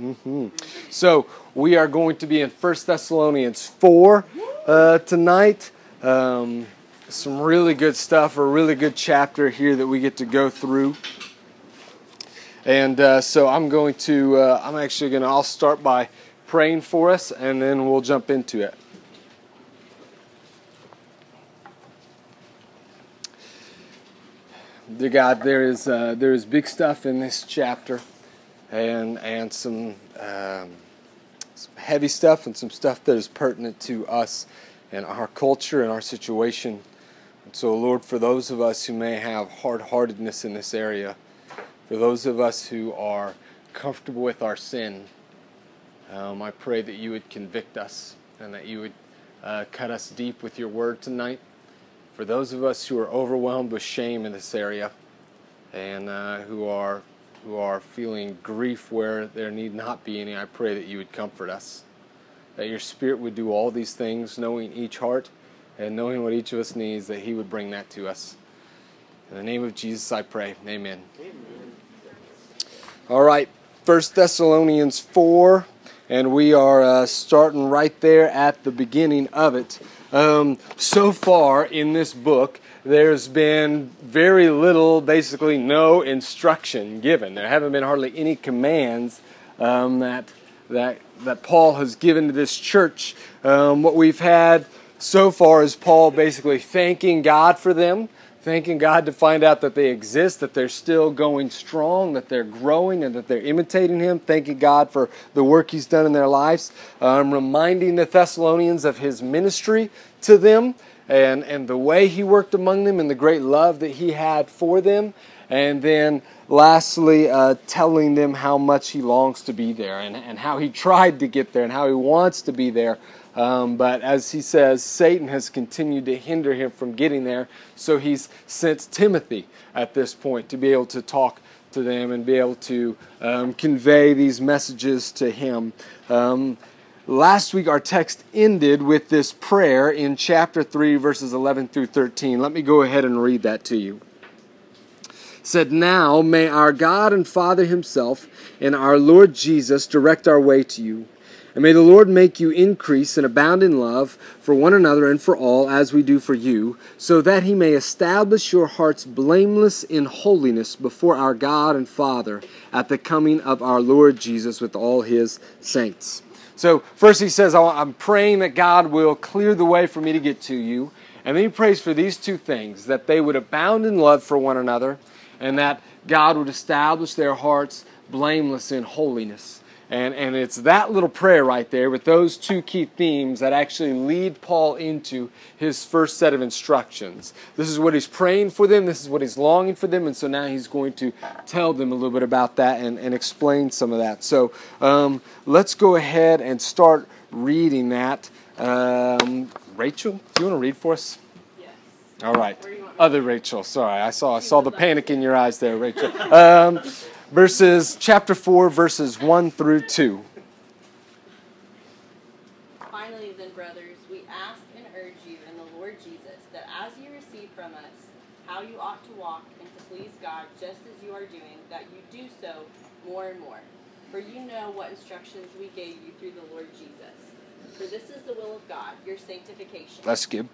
Mm-hmm. So we are going to be in 1 Thessalonians 4 uh, tonight. Um, some really good stuff, a really good chapter here that we get to go through. And uh, so I'm going to, uh, I'm actually going to, I'll start by praying for us and then we'll jump into it. Dear God, there is, uh, there is big stuff in this chapter and, and some, um, some heavy stuff and some stuff that is pertinent to us and our culture and our situation. And so, Lord, for those of us who may have hard heartedness in this area, for those of us who are comfortable with our sin, um, I pray that you would convict us and that you would uh, cut us deep with your word tonight. For those of us who are overwhelmed with shame in this area and uh, who are who are feeling grief where there need not be any, I pray that you would comfort us. That your Spirit would do all these things, knowing each heart and knowing what each of us needs, that He would bring that to us. In the name of Jesus, I pray. Amen. Amen. All right, First Thessalonians 4, and we are uh, starting right there at the beginning of it. Um, so far in this book, there's been very little, basically no instruction given. There haven't been hardly any commands um, that, that, that Paul has given to this church. Um, what we've had so far is Paul basically thanking God for them, thanking God to find out that they exist, that they're still going strong, that they're growing, and that they're imitating Him, thanking God for the work He's done in their lives, um, reminding the Thessalonians of His ministry to them and, and the way he worked among them and the great love that he had for them. And then lastly, uh, telling them how much he longs to be there and, and how he tried to get there and how he wants to be there. Um, but as he says, Satan has continued to hinder him from getting there. So he's sent Timothy at this point to be able to talk to them and be able to um, convey these messages to him. Um, Last week, our text ended with this prayer in chapter 3, verses 11 through 13. Let me go ahead and read that to you. It said, Now may our God and Father Himself and our Lord Jesus direct our way to you. And may the Lord make you increase and abound in love for one another and for all, as we do for you, so that he may establish your hearts blameless in holiness before our God and Father at the coming of our Lord Jesus with all his saints. So, first he says, I'm praying that God will clear the way for me to get to you. And then he prays for these two things that they would abound in love for one another, and that God would establish their hearts blameless in holiness. And, and it's that little prayer right there with those two key themes that actually lead Paul into his first set of instructions. This is what he's praying for them, this is what he's longing for them, and so now he's going to tell them a little bit about that and, and explain some of that. So um, let's go ahead and start reading that. Um, Rachel, do you want to read for us? Yes. All right. Other Rachel, sorry, I saw I saw the panic in your eyes there, Rachel. Um, verses chapter 4 verses 1 through 2 finally then brothers we ask and urge you in the lord jesus that as you receive from us how you ought to walk and to please god just as you are doing that you do so more and more. For you know what instructions we gave you through the lord jesus. For this is the will of god your sanctification. That's good.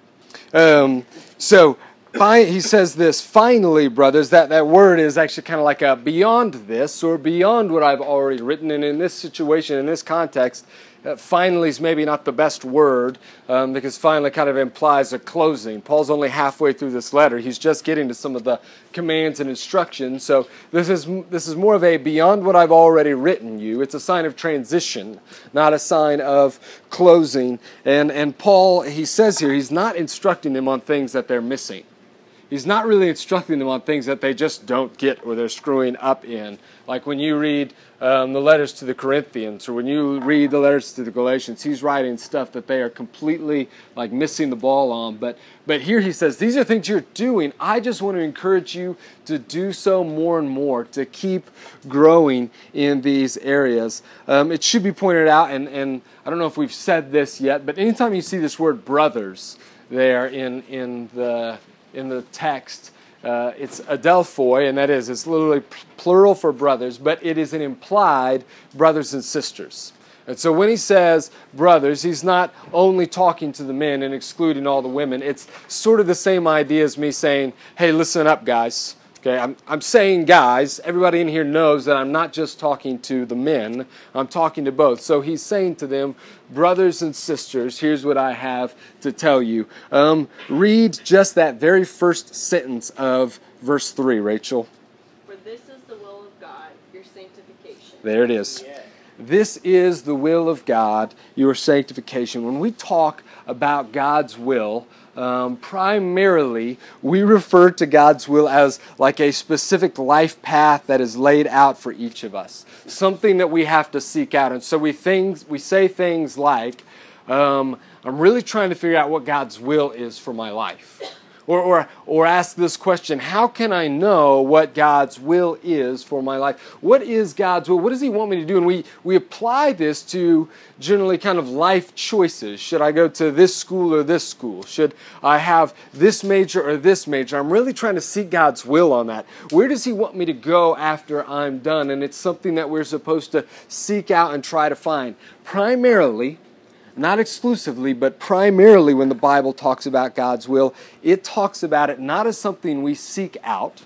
Um, so he says this finally brothers that, that word is actually kind of like a beyond this or beyond what i've already written. And in this situation in this context uh, finally is maybe not the best word um, because finally kind of implies a closing. Paul's only halfway through this letter. He's just getting to some of the commands and instructions. So this is this is more of a beyond what i've already written you. It's a sign of transition not a sign of closing. And and paul he says here he's not instructing them on things that they're missing he's not really instructing them on things that they just don't get or they're screwing up in. Like when you read um, the letters to the Corinthians or when you read the letters to the Galatians, he's writing stuff that they are completely like missing the ball on. But but here he says, these are things you're doing. I just want to encourage you to do so more and more, to keep growing in these areas. Um, it should be pointed out, and, and I don't know if we've said this yet, but anytime you see this word brothers there in, in the in the text. uh, it's adelphoi, and that is, it's literally plural for brothers, but it is an implied brothers and sisters. And so when he says brothers, he's not only talking to the men and excluding all the women. It's sort of the same idea as me saying, hey, listen up, guys. Okay, I'm, I'm saying guys. Everybody in here knows that I'm not just talking to the men, I'm talking to both. So he's saying to them, brothers and sisters, here's what I have to tell you. Um, read just that very first sentence of verse 3, Rachel. For this is the will of God, your sanctification. There it is. This is the will of God, your sanctification. When we talk about God's will, um, primarily we refer to God's will as like a specific life path that is laid out for each of us, something that we have to seek out. And so we things we say things like, um, "I'm really trying to figure out what God's will is for my life." Or, or, or ask this question How can I know what God's will is for my life? What is God's will? What does He want me to do? And we, we apply this to generally kind of life choices. Should I go to this school or this school? Should I have this major or this major? I'm really trying to seek God's will on that. Where does He want me to go after I'm done? And it's something that we're supposed to seek out and try to find. Primarily, not exclusively, but primarily when the Bible talks about God's will, it talks about it not as something we seek out,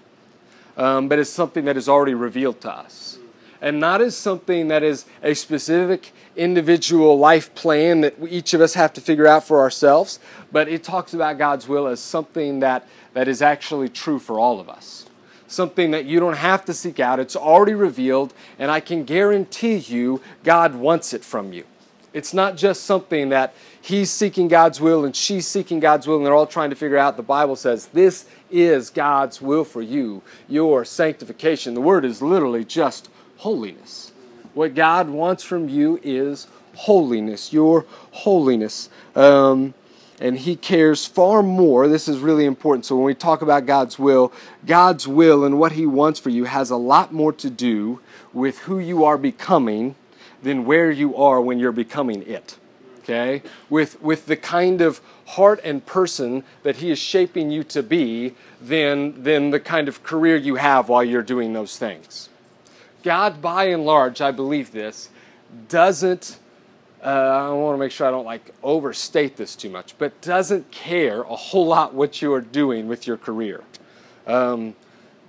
um, but as something that is already revealed to us. And not as something that is a specific individual life plan that each of us have to figure out for ourselves, but it talks about God's will as something that, that is actually true for all of us. Something that you don't have to seek out, it's already revealed, and I can guarantee you God wants it from you. It's not just something that he's seeking God's will and she's seeking God's will and they're all trying to figure out. The Bible says this is God's will for you, your sanctification. The word is literally just holiness. What God wants from you is holiness, your holiness. Um, and he cares far more. This is really important. So, when we talk about God's will, God's will and what he wants for you has a lot more to do with who you are becoming than where you are when you're becoming it. Okay? With, with the kind of heart and person that He is shaping you to be than, than the kind of career you have while you're doing those things. God, by and large, I believe this, doesn't, uh, I want to make sure I don't like overstate this too much, but doesn't care a whole lot what you are doing with your career. Um,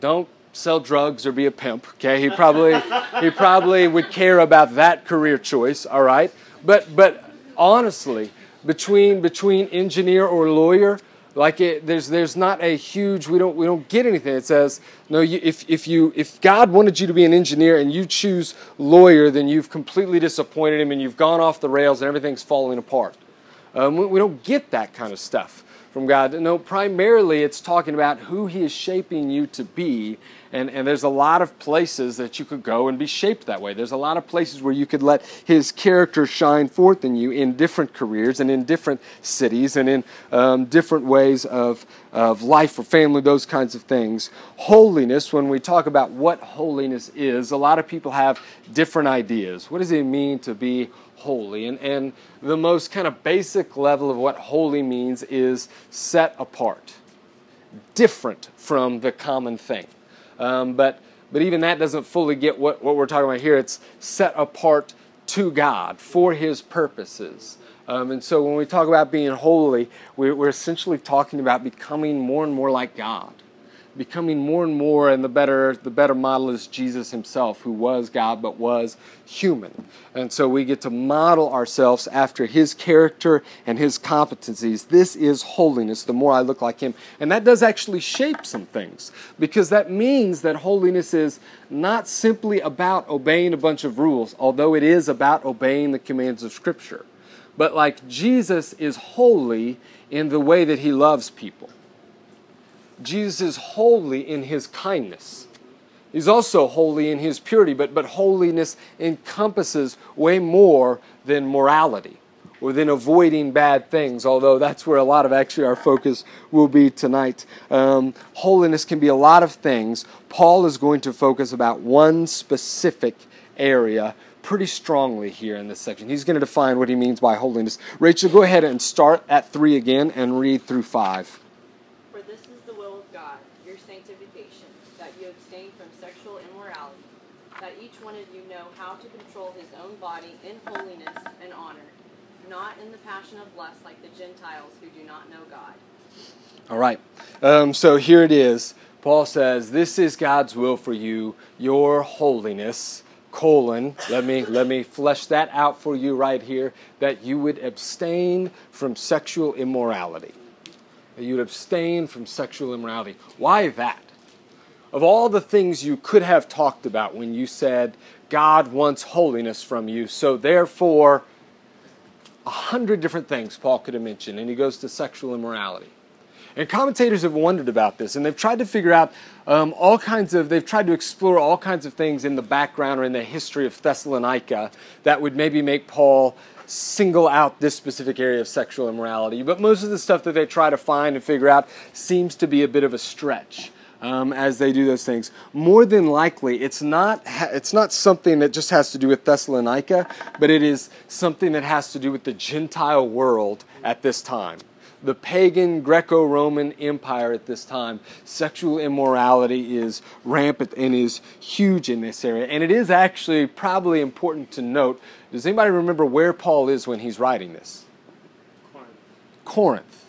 don't sell drugs or be a pimp. Okay, he probably he probably would care about that career choice. All right, but but honestly, between between engineer or lawyer, like it, there's there's not a huge we don't we don't get anything. It says no. You, if if you if God wanted you to be an engineer and you choose lawyer, then you've completely disappointed him and you've gone off the rails and everything's falling apart. Um, we, we don't get that kind of stuff from God. No, primarily it's talking about who He is shaping you to be. And, and there's a lot of places that you could go and be shaped that way. There's a lot of places where you could let His character shine forth in you in different careers and in different cities and in um, different ways of, of life or family, those kinds of things. Holiness, when we talk about what holiness is, a lot of people have different ideas. What does it mean to be holy. And, and the most kind of basic level of what holy means is set apart, different from the common thing. Um, but, but even that doesn't fully get what, what we're talking about here. It's set apart to God for His purposes. Um, and so when we talk about being holy, we're, we're essentially talking about becoming more and more like God becoming more and more and the better the better model is Jesus himself who was God but was human. And so we get to model ourselves after his character and his competencies. This is holiness the more I look like him. And that does actually shape some things because that means that holiness is not simply about obeying a bunch of rules, although it is about obeying the commands of scripture. But like Jesus is holy in the way that he loves people Jesus is holy in his kindness. He's also holy in his purity, but, but holiness encompasses way more than morality or than avoiding bad things, although that's where a lot of actually our focus will be tonight. Um, holiness can be a lot of things. Paul is going to focus about one specific area pretty strongly here in this section. He's going to define what he means by holiness. Rachel, go ahead and start at 3 again and read through 5. that each one of you know how to control his own body in holiness and honor, not in the passion of lust like the Gentiles who do not know God. All right. Um, so here it is. Paul says, "This is God's will for you, your holiness." Colon. Let me let me flesh that out for you right here. That you would abstain from sexual immorality. That you would abstain from sexual immorality. Why that? Of all the things you could have talked about when you said God wants holiness from you, so therefore, a hundred different things Paul could have mentioned, and he goes to sexual immorality. And commentators have wondered about this, and they've tried to figure out um, all kinds of, they've tried to explore all kinds of things in the background or in the history of Thessalonica that would maybe make Paul single out this specific area of sexual immorality. But most of the stuff that they try to find and figure out seems to be a bit of a stretch. Um, as they do those things. More than likely, it's not, it's not something that just has to do with Thessalonica, but it is something that has to do with the Gentile world at this time the pagan Greco Roman Empire at this time, sexual immorality is rampant and is huge in this area. And it is actually probably important to note does anybody remember where Paul is when he's writing this? Corinth. Corinth.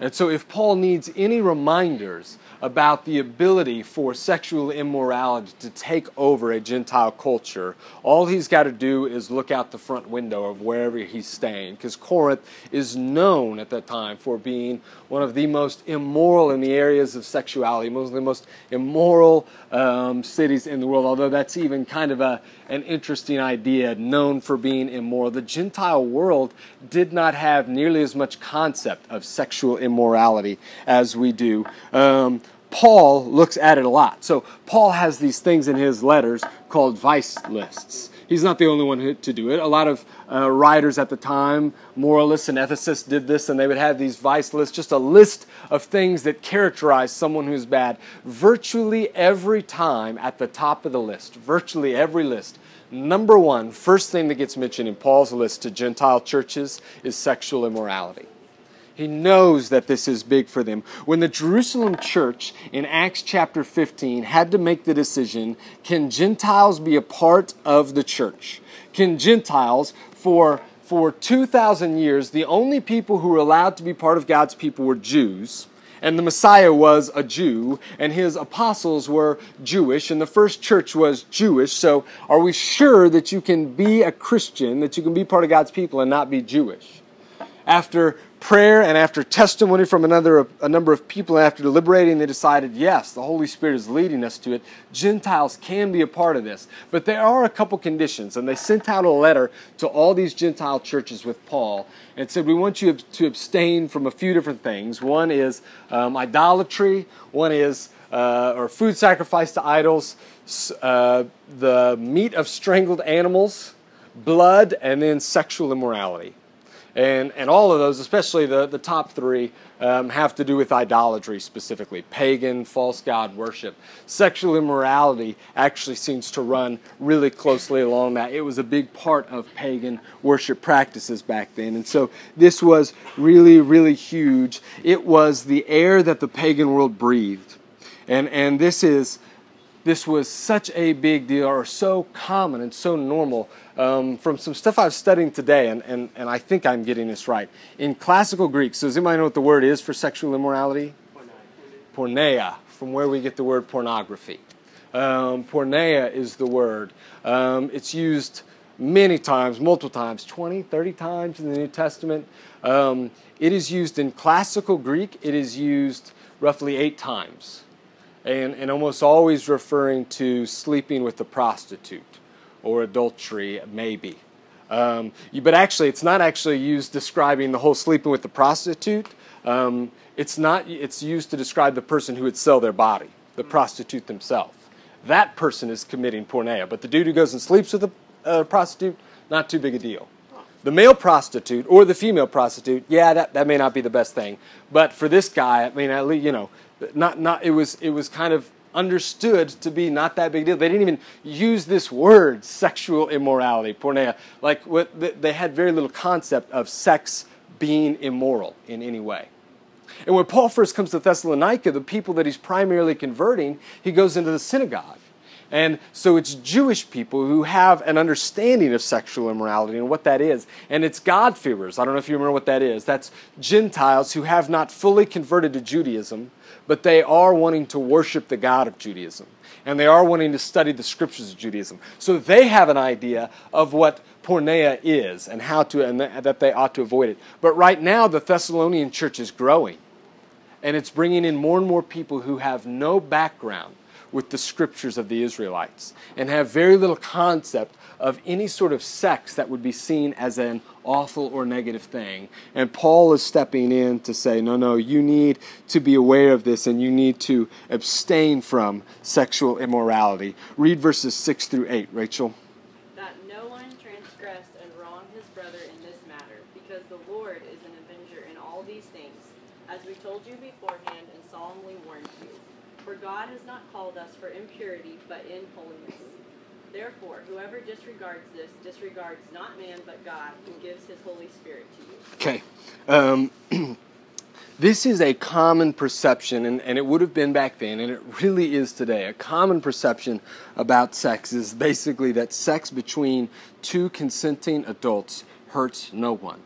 And so if Paul needs any reminders about the ability for sexual immorality to take over a Gentile culture. All he's got to do is look out the front window of wherever he's staying, because Corinth is known at that time for being one of the most immoral in the areas of sexuality, one of the most immoral um, cities in the world, although that's even kind of a, an interesting idea, known for being immoral. The Gentile world did not have nearly as much concept of sexual immorality as we do. Um, Paul looks at it a lot. So Paul has these things in his letters called vice lists. He's not the only one to do it. A lot of uh, writers at the time, moralists and ethicists, did this, and they would have these vice lists, just a list of things that characterize someone who's bad. Virtually every time at the top of the list, virtually every list, number one, first thing that gets mentioned in Paul's list to Gentile churches is sexual immorality. He knows that this is big for them. When the Jerusalem church in Acts chapter 15 had to make the decision can Gentiles be a part of the church? Can Gentiles, for, for 2,000 years, the only people who were allowed to be part of God's people were Jews? and the Messiah was a Jew, and his apostles were Jewish, and the first church was Jewish. So, are we sure that you can be a Christian, that you can be part of God's people and not be Jewish? After prayer and after testimony from another a number of people after deliberating they decided yes the holy spirit is leading us to it. Gentiles can be a part of this. But there are a couple conditions and they sent out a letter to all these gentile churches with paul and said we want you to abstain from a few different things. One is um, idolatry. One is uh, or food sacrifice to idols uh, the meat of strangled animals blood and then sexual immorality and, and all of those, especially the, the top three, um, have to do with idolatry specifically pagan, false god worship. Sexual immorality actually seems to run really closely along that. It was a big part of pagan worship practices back then. And so this was really, really huge. It was the air that the pagan world breathed. And, and this is this was such a big deal or so common and so normal um, from some stuff I've studied today, and, and, and I think I'm getting this right. In classical Greek, so does anybody know what the word is for sexual immorality? Porneia, from where we get the word pornography. Um, porneia is the word. Um, it's used many times, multiple times, 20, 30 times in the New Testament. Um, it is used in classical Greek, it is used roughly eight times and, and almost always referring to sleeping with a prostitute or adultery, maybe. Um, but actually, it's not actually used describing the whole sleeping with the prostitute. Um, it's not. It's used to describe the person who would sell their body, the prostitute themselves. That person is committing porneia. But the dude who goes and sleeps with a uh, prostitute, not too big a deal. The male prostitute or the female prostitute, yeah, that, that may not be the best thing. But for this guy, I mean, at least, you know, not, not, it, was, it was kind of understood to be not that big deal. They didn't even use this word, sexual immorality, porneia. Like what, they had very little concept of sex being immoral in any way. And when Paul first comes to Thessalonica, the people that he's primarily converting, he goes into the synagogue. And so it's Jewish people who have an understanding of sexual immorality and what that is. And it's God-fearers. I don't know if you remember what that is. That's Gentiles who have not fully converted to Judaism, but they are wanting to worship the God of Judaism. And they are wanting to study the scriptures of Judaism. So they have an idea of what porneia is and how to and that they ought to avoid it. But right now the Thessalonian church is growing. And it's bringing in more and more people who have no background with the scriptures of the Israelites and have very little concept of any sort of sex that would be seen as an awful or negative thing. And Paul is stepping in to say, no, no, you need to be aware of this and you need to abstain from sexual immorality. Read verses 6 through 8, Rachel. That no one and his brother in this matter, because the Lord is an avenger in all these things, as we told you beforehand and solemnly warned you. For God has not called us for impurity, but in holiness. Therefore, whoever disregards this disregards not man but God, who gives his Holy Spirit to you. Okay. Um, this is a common perception, and, and it would have been back then, and it really is today. A common perception about sex is basically that sex between two consenting adults hurts no one.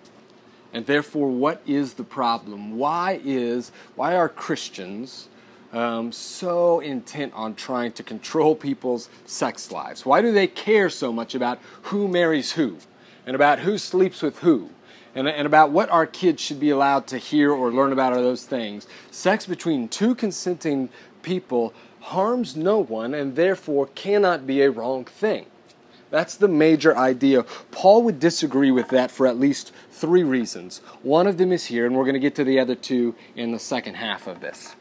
And therefore, what is the problem? Why is why are Christians um, so intent on trying to control people's sex lives? Why do they care so much about who marries who and about who sleeps with who? And, and about what our kids should be allowed to hear or learn about are those things. Sex between two consenting people harms no one and therefore cannot be a wrong thing. That's the major idea. Paul would disagree with that for at least three reasons. One of them is here, and we're going to get to the other two in the second half of this.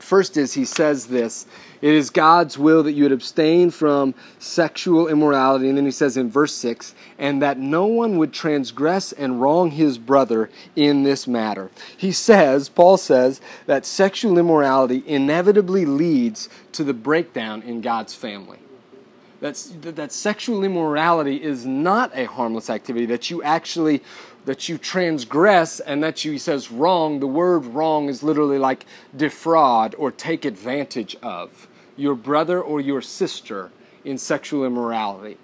First is he says this it is God's will that you would abstain from sexual immorality. And then he says in verse 6 and that no one would transgress and wrong his brother in this matter. He says, Paul says, that sexual immorality inevitably leads to the breakdown in God's family. That's, that sexual immorality is not a harmless activity, that you actually that you transgress and that you, he says, wrong. The word wrong is literally like defraud or take advantage of your brother or your sister in sexual immorality.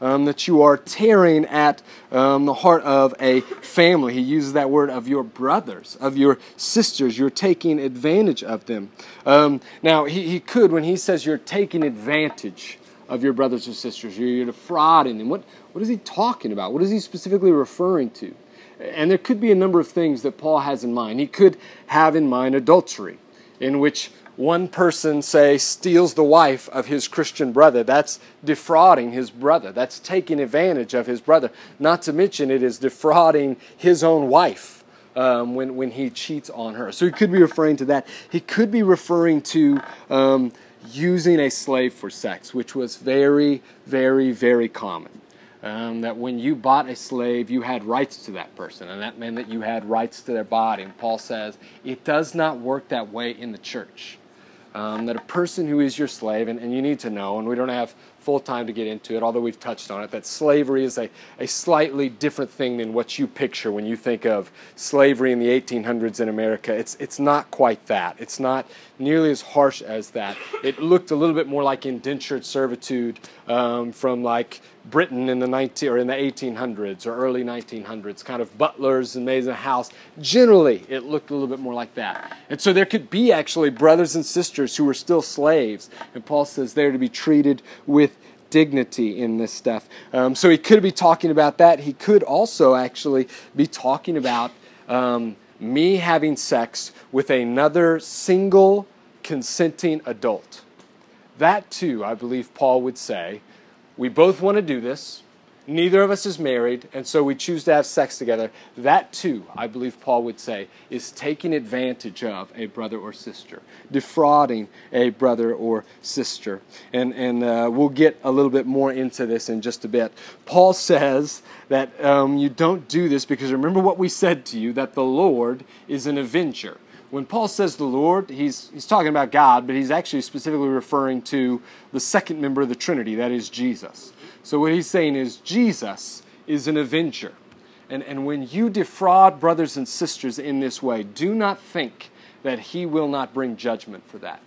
Um, that you are tearing at um, the heart of a family. He uses that word of your brothers, of your sisters. You're taking advantage of them. Um, now, he, he could, when he says you're taking advantage of your brothers or sisters, you're, defrauding them. What, what is he talking about? What is he specifically referring to? And there could be a number of things that Paul has in mind. He could have in mind adultery, in which one person, say, steals the wife of his Christian brother. That's defrauding his brother. That's taking advantage of his brother. Not to mention, it is defrauding his own wife um, when, when he cheats on her. So he could be referring to that. He could be referring to um, using a slave for sex, which was very, very, very common. Um, that when you bought a slave, you had rights to that person, and that meant that you had rights to their body. And Paul says it does not work that way in the church. Um, that a person who is your slave, and, and you need to know, and we don't have full time to get into it, although we've touched on it, that slavery is a, a slightly different thing than what you picture when you think of slavery in the 1800s in America. It's, it's not quite that. It's not nearly as harsh as that. It looked a little bit more like indentured servitude um, from like Britain in the 19 or in the 1800s or early 1900s, kind of butlers and maids in a house. Generally, it looked a little bit more like that. And so there could be actually brothers and sisters who were still slaves, and Paul says they're to be treated with dignity in this stuff. Um, so he could be talking about that. He could also actually be talking about um, me having sex with another single consenting adult. That too, I believe Paul would say, we both want to do this. Neither of us is married, and so we choose to have sex together. That, too, I believe Paul would say, is taking advantage of a brother or sister, defrauding a brother or sister. And, and uh, we'll get a little bit more into this in just a bit. Paul says that um, you don't do this because remember what we said to you that the Lord is an avenger when Paul says the Lord, he's, he's talking about God, but he's actually specifically referring to the second member of the Trinity, that is Jesus. So what he's saying is Jesus is an avenger. And, and when you defraud brothers and sisters in this way, do not think that he will not bring judgment for that.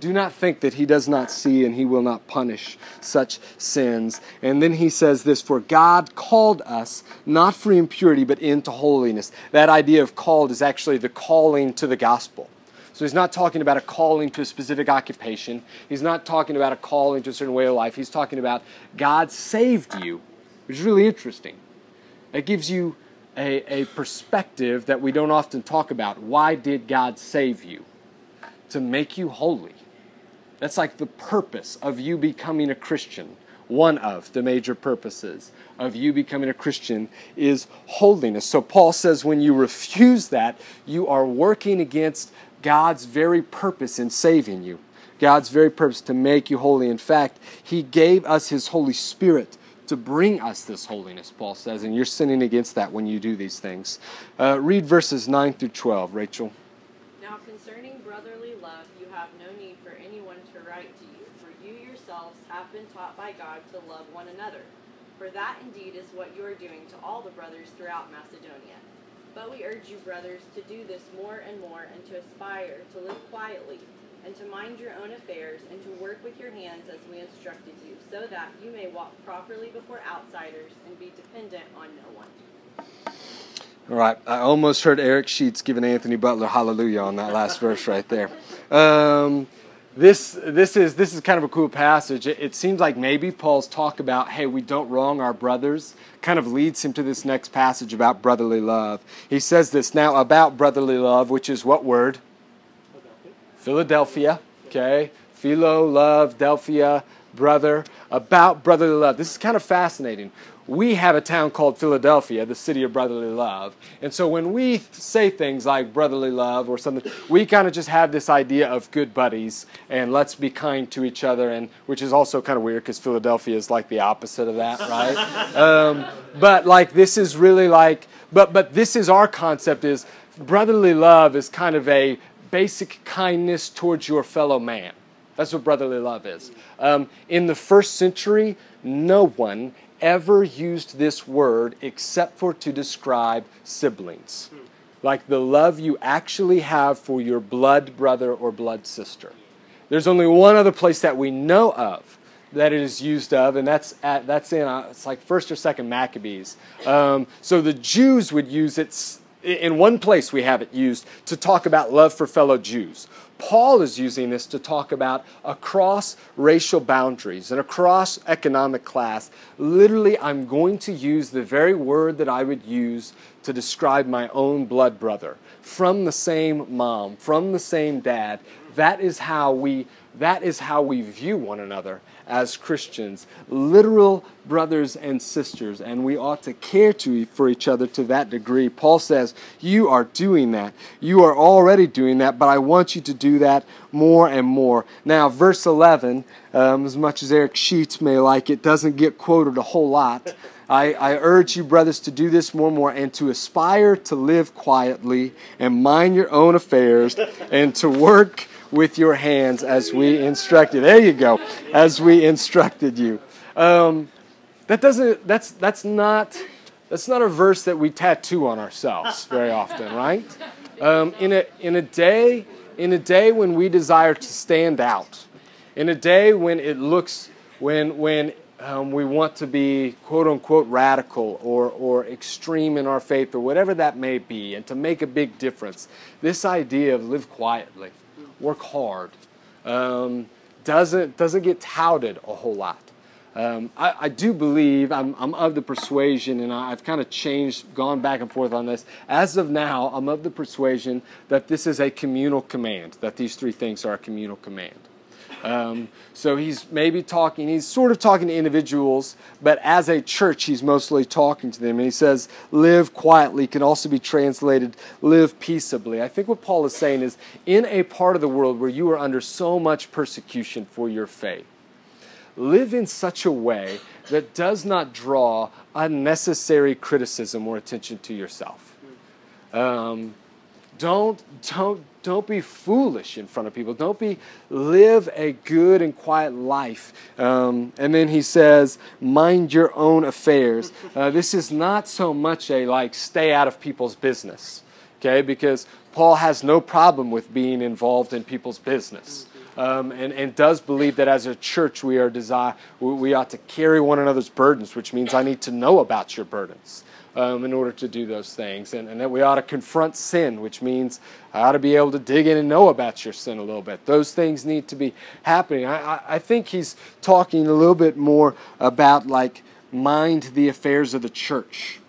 Do not think that he does not see and he will not punish such sins. And then he says this For God called us not for impurity, but into holiness. That idea of called is actually the calling to the gospel. So he's not talking about a calling to a specific occupation. He's not talking about a calling to a certain way of life. He's talking about God saved you, which is really interesting. It gives you a, a perspective that we don't often talk about. Why did God save you? To make you holy. That's like the purpose of you becoming a Christian. One of the major purposes of you becoming a Christian is holiness. So Paul says when you refuse that, you are working against God's very purpose in saving you. God's very purpose to make you holy. In fact, He gave us His Holy Spirit to bring us this holiness, Paul says, and you're sinning against that when you do these things. Uh, read verses 9 through 12, Rachel. Now, concerning brotherly love, you have no need for anyone to write to you, for you yourselves have been taught by God to love one another. For that indeed is what you are doing to all the brothers throughout Macedonia. But we urge you, brothers, to do this more and more, and to aspire to live quietly, and to mind your own affairs, and to work with your hands as we instructed you, so that you may walk properly before outsiders and be dependent on no one. All right, I almost heard Eric Sheets giving Anthony Butler hallelujah on that last verse right there. Um, this this is this is kind of a cool passage. It, it, seems like maybe Paul's talk about hey we don't wrong our brothers kind of leads him to this next passage about brotherly love. He says this now about brotherly love, which is what word? Philadelphia. Philadelphia okay, philo love, Delphia, brother. About brotherly love. This is kind of fascinating we have a town called Philadelphia, the city of brotherly love. And so when we say things like brotherly love or something, we kind of just have this idea of good buddies and let's be kind to each other, and which is also kind of weird because Philadelphia is like the opposite of that, right? um, but like this is really like, but but this is our concept is brotherly love is kind of a basic kindness towards your fellow man. That's what brotherly love is. Um, in the first century, no one ever used this word except for to describe siblings. Like the love you actually have for your blood brother or blood sister. There's only one other place that we know of that it is used of, and that's at, that's in uh, it's like first or second Maccabees. Um, so the Jews would use it in one place. We have it used to talk about love for fellow Jews. Paul is using this to talk about across racial boundaries and across economic class. Literally, I'm going to use the very word that I would use to describe my own blood brother from the same mom, from the same dad. That is how we that is how we view one another as Christians, literal brothers and sisters, and we ought to care to, for each other to that degree. Paul says, You are doing that. You are already doing that, but I want you to do that more and more. Now, verse 11, um, as much as Eric Sheets may like it, doesn't get quoted a whole lot. I, I, urge you, brothers, to do this more and more and to aspire to live quietly and mind your own affairs and to work with your hands as we instructed. There you go, as we instructed you. Um, that doesn't. That's that's not. That's not a verse that we tattoo on ourselves very often, right? Um, in a in a day in a day when we desire to stand out, in a day when it looks when when um, we want to be quote unquote radical or, or extreme in our faith or whatever that may be, and to make a big difference. This idea of live quietly, work hard, um, doesn't, doesn't get touted a whole lot. Um, I, I, do believe, I'm, I'm, of the persuasion, and I've kind of changed, gone back and forth on this. As of now, I'm of the persuasion that this is a communal command, that these three things are a communal command. Um, so he's maybe talking, he's sort of talking to individuals, but as a church, he's mostly talking to them. And he says, live quietly can also be translated, live peaceably. I think what Paul is saying is, in a part of the world where you are under so much persecution for your faith, live in such a way that does not draw unnecessary criticism or attention to yourself. Um, don't, don't, don't be foolish in front of people. Don't be, live a good and quiet life. Um, and then he says, mind your own affairs. Uh, this is not so much a like stay out of people's business, okay? Because Paul has no problem with being involved in people's business. um, and, and does believe that as a church we are desire we ought to carry one another's burdens, which means I need to know about your burdens. Um, in order to do those things. And, and, that we ought to confront sin, which means I ought to be able to dig in and know about your sin a little bit. Those things need to be happening. I, I, I think he's talking a little bit more about like mind the affairs of the church.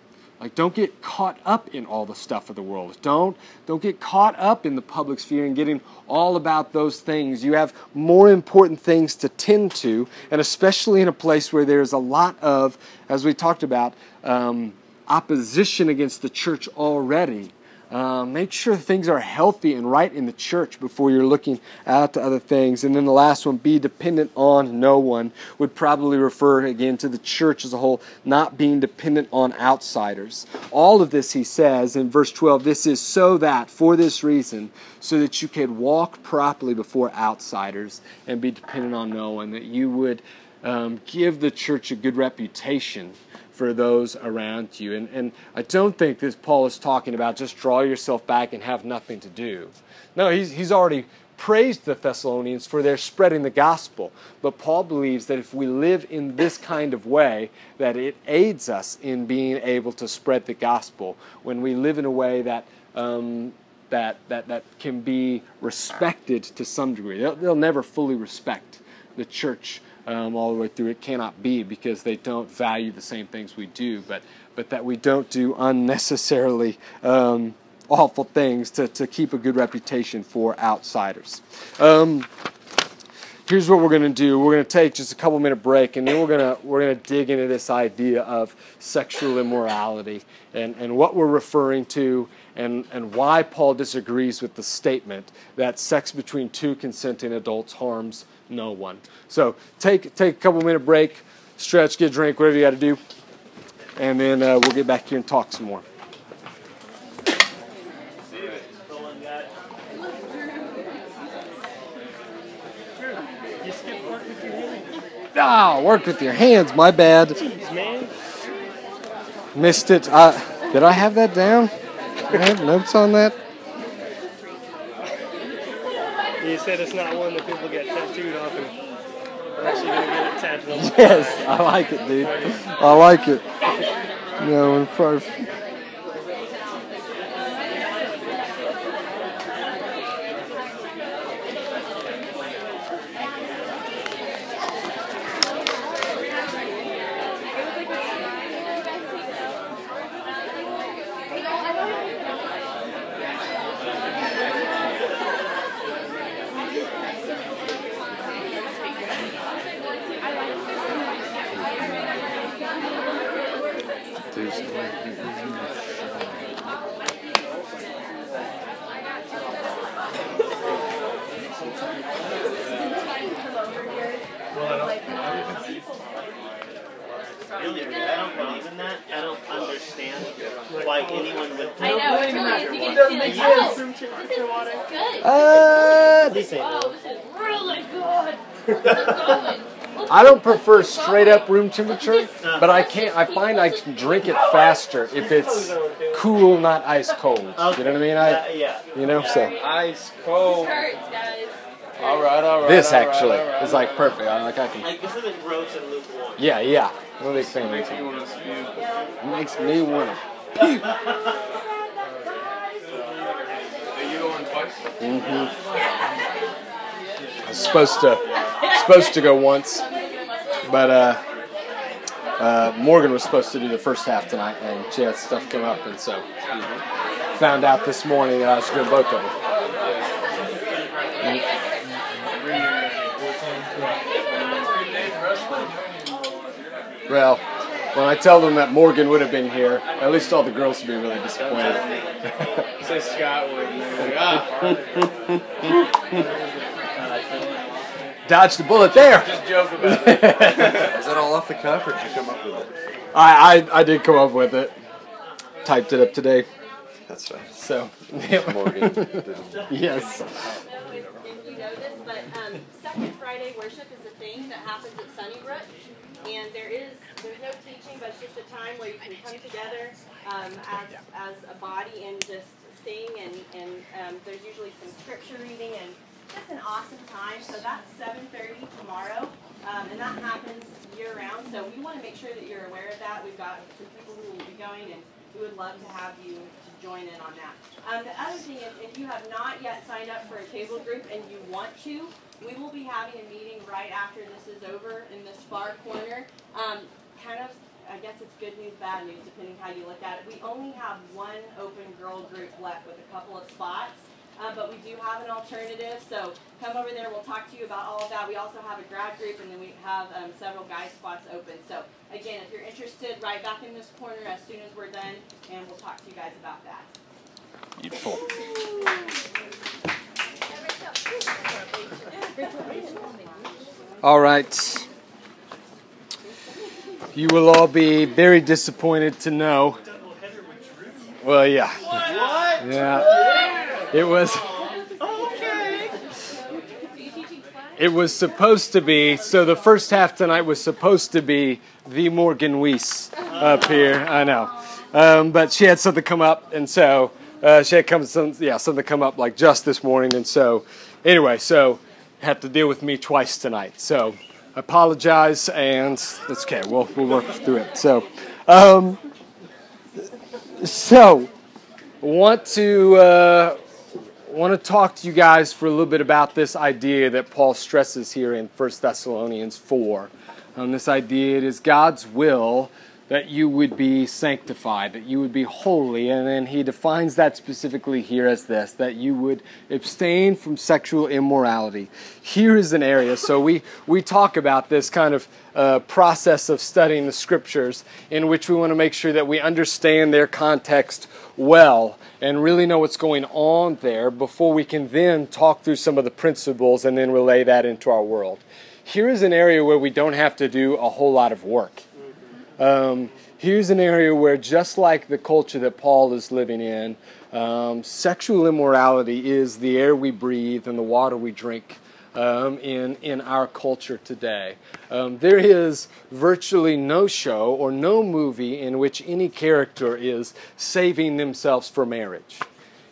Like don't get caught up in all the stuff of the world. Don't don't get caught up in the public sphere and getting all about those things. You have more important things to tend to, and especially in a place where there's a lot of, as we talked about, um, opposition against the church already. Uh, make sure things are healthy and right in the church before you're looking out to other things. And then the last one, be dependent on no one, would probably refer again to the church as a whole, not being dependent on outsiders. All of this, he says in verse 12, this is so that, for this reason, so that you could walk properly before outsiders and be dependent on no one, that you would um, give the church a good reputation for those around you. And, and I don't think this Paul is talking about just draw yourself back and have nothing to do. No, he's, he's already praised the Thessalonians for their spreading the gospel. But Paul believes that if we live in this kind of way, that it aids us in being able to spread the gospel. When we live in a way that um, that, that, that can be respected to some degree. They'll, they'll never fully respect the church um, all the way through. It cannot be because they don't value the same things we do, but, but that we don't do unnecessarily um, awful things to, to keep a good reputation for outsiders. Um, here's what we're going to do we're going to take just a couple minute break and then we're going to we're going to dig into this idea of sexual immorality and, and what we're referring to and, and why paul disagrees with the statement that sex between two consenting adults harms no one. So take take a couple minute break, stretch, get a drink, whatever you got to do, and then uh, we'll get back here and talk some more. Ah, work with your hands. My bad. Missed it. Uh, did I have that down? I have notes on that. You said it's not one that people get tattooed are actually going to get it tattooed Yes, I like it, dude. I like it. You know, I don't prefer straight up room temperature, but I can't. I find I can drink it faster if it's cool, not ice cold. You know what I mean? I, you know, so ice cold. All right, all right. This actually all right, is like perfect. I like I can. Like this is like gross and lukewarm. Yeah, yeah. I'm a big fan. Makes me want to spew. Makes me want to puke. Are you going twice? Mm-hmm. I was supposed to supposed to go once, but uh, uh, Morgan was supposed to do the first half tonight, and she had stuff come up, and so found out this morning that I was doing both of them. Well, when I tell them that Morgan would have been here, at least all the girls would be really disappointed. Say Scott would. Dodged the bullet there. Just joke about it. Is that all off the cuff, or did you come up with it? I, I, I did come up with it. Typed it up today. That's fine. So, Morgan. yes. I don't know if you know this, but um, Second Friday worship is a thing that happens at Sunnybrook, and there is there's no teaching, but it's just a time where you can come together um, as as a body and just sing, and and um, there's usually some scripture reading and just an awesome time. So that's 7:30 tomorrow, um, and that happens year round. So we want to make sure that you're aware of that. We've got some people who will be going, and we would love to have you to join in on that. Um, the other thing is, if you have not yet signed up for a table group and you want to, we will be having a meeting right after this is over in this far corner. Um, kind of, I guess it's good news, bad news, depending how you look at it. We only have one open girl group left with a couple of spots. Uh, but we do have an alternative, so come over there. We'll talk to you about all of that. We also have a grad group, and then we have um, several guy spots open. So again, if you're interested, right back in this corner as soon as we're done, and we'll talk to you guys about that. Beautiful. All right. You will all be very disappointed to know. Well, yeah. Yeah. It was. It was supposed to be. So the first half tonight was supposed to be the Morgan Weiss up here. I know, um, but she had something come up, and so uh, she had come some yeah something come up like just this morning, and so anyway, so had to deal with me twice tonight. So apologize, and that's okay. We'll we'll work through it. So, um, so want to uh, want to talk to you guys for a little bit about this idea that Paul stresses here in 1 Thessalonians 4. Um, this idea it is God's will that you would be sanctified, that you would be holy, and then he defines that specifically here as this that you would abstain from sexual immorality. Here is an area, so we, we talk about this kind of uh, process of studying the scriptures in which we want to make sure that we understand their context well and really know what's going on there before we can then talk through some of the principles and then relay that into our world. Here is an area where we don't have to do a whole lot of work. Um, here's an area where, just like the culture that Paul is living in, um, sexual immorality is the air we breathe and the water we drink. Um, in in our culture today, um, there is virtually no show or no movie in which any character is saving themselves for marriage.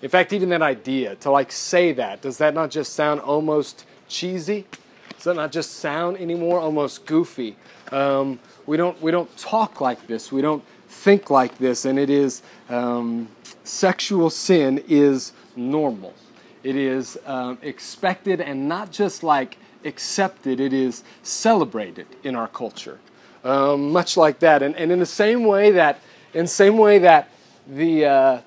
In fact, even that idea to like say that does that not just sound almost cheesy? Does that not just sound anymore almost goofy? Um, we don't we don't talk like this. We don't think like this, and it is um, sexual sin is normal. It is um, expected and not just like accepted. It is celebrated in our culture, um, much like that. And, and in the same way that in the same way that the uh,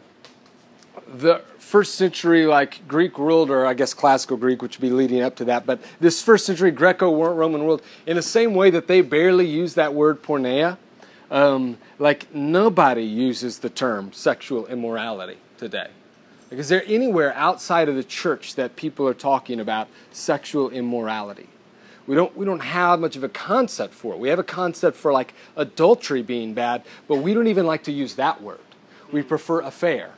the first century like Greek world, or I guess classical Greek, which would be leading up to that, but this first century Greco-Roman world, in the same way that they barely use that word porneia, um, like nobody uses the term sexual immorality today. Like, is there anywhere outside of the church that people are talking about sexual immorality? We don't, we don't have much of a concept for it. We have a concept for like adultery being bad, but we don't even like to use that word. We prefer affair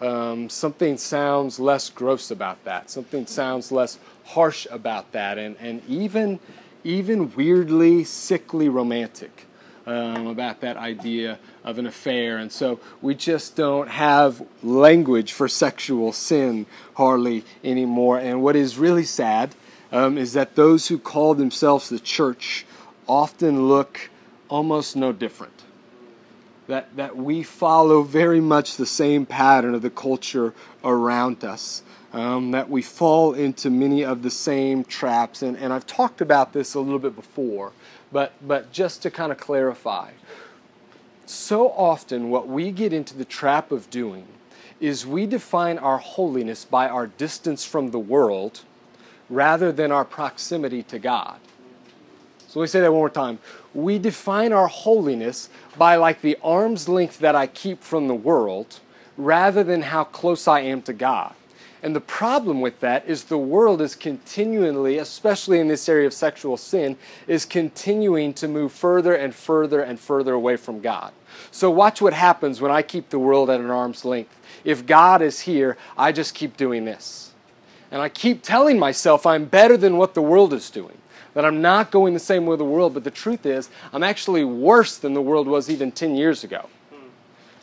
um, something sounds less gross about that. Something sounds less harsh about that, and, and even even weirdly sickly romantic um, about that idea of an affair. And so we just don't have language for sexual sin hardly anymore. And what is really sad um, is that those who call themselves the church often look almost no different that, that we follow very much the same pattern of the culture around us. Um, that we fall into many of the same traps. And, and I've talked about this a little bit before, but, but just to kind of clarify. So often, what we get into the trap of doing is we define our holiness by our distance from the world rather than our proximity to God. So let me say that one more time. We define our holiness by like the arm's length that I keep from the world rather than how close I am to God. And the problem with that is the world is continually, especially in this area of sexual sin, is continuing to move further and further and further away from God. So watch what happens when I keep the world at an arm's length. If God is here, I just keep doing this. And I keep telling myself I'm better than what the world is doing that I'm not going the same way the world, but the truth is, I'm actually worse than the world was even 10 years ago.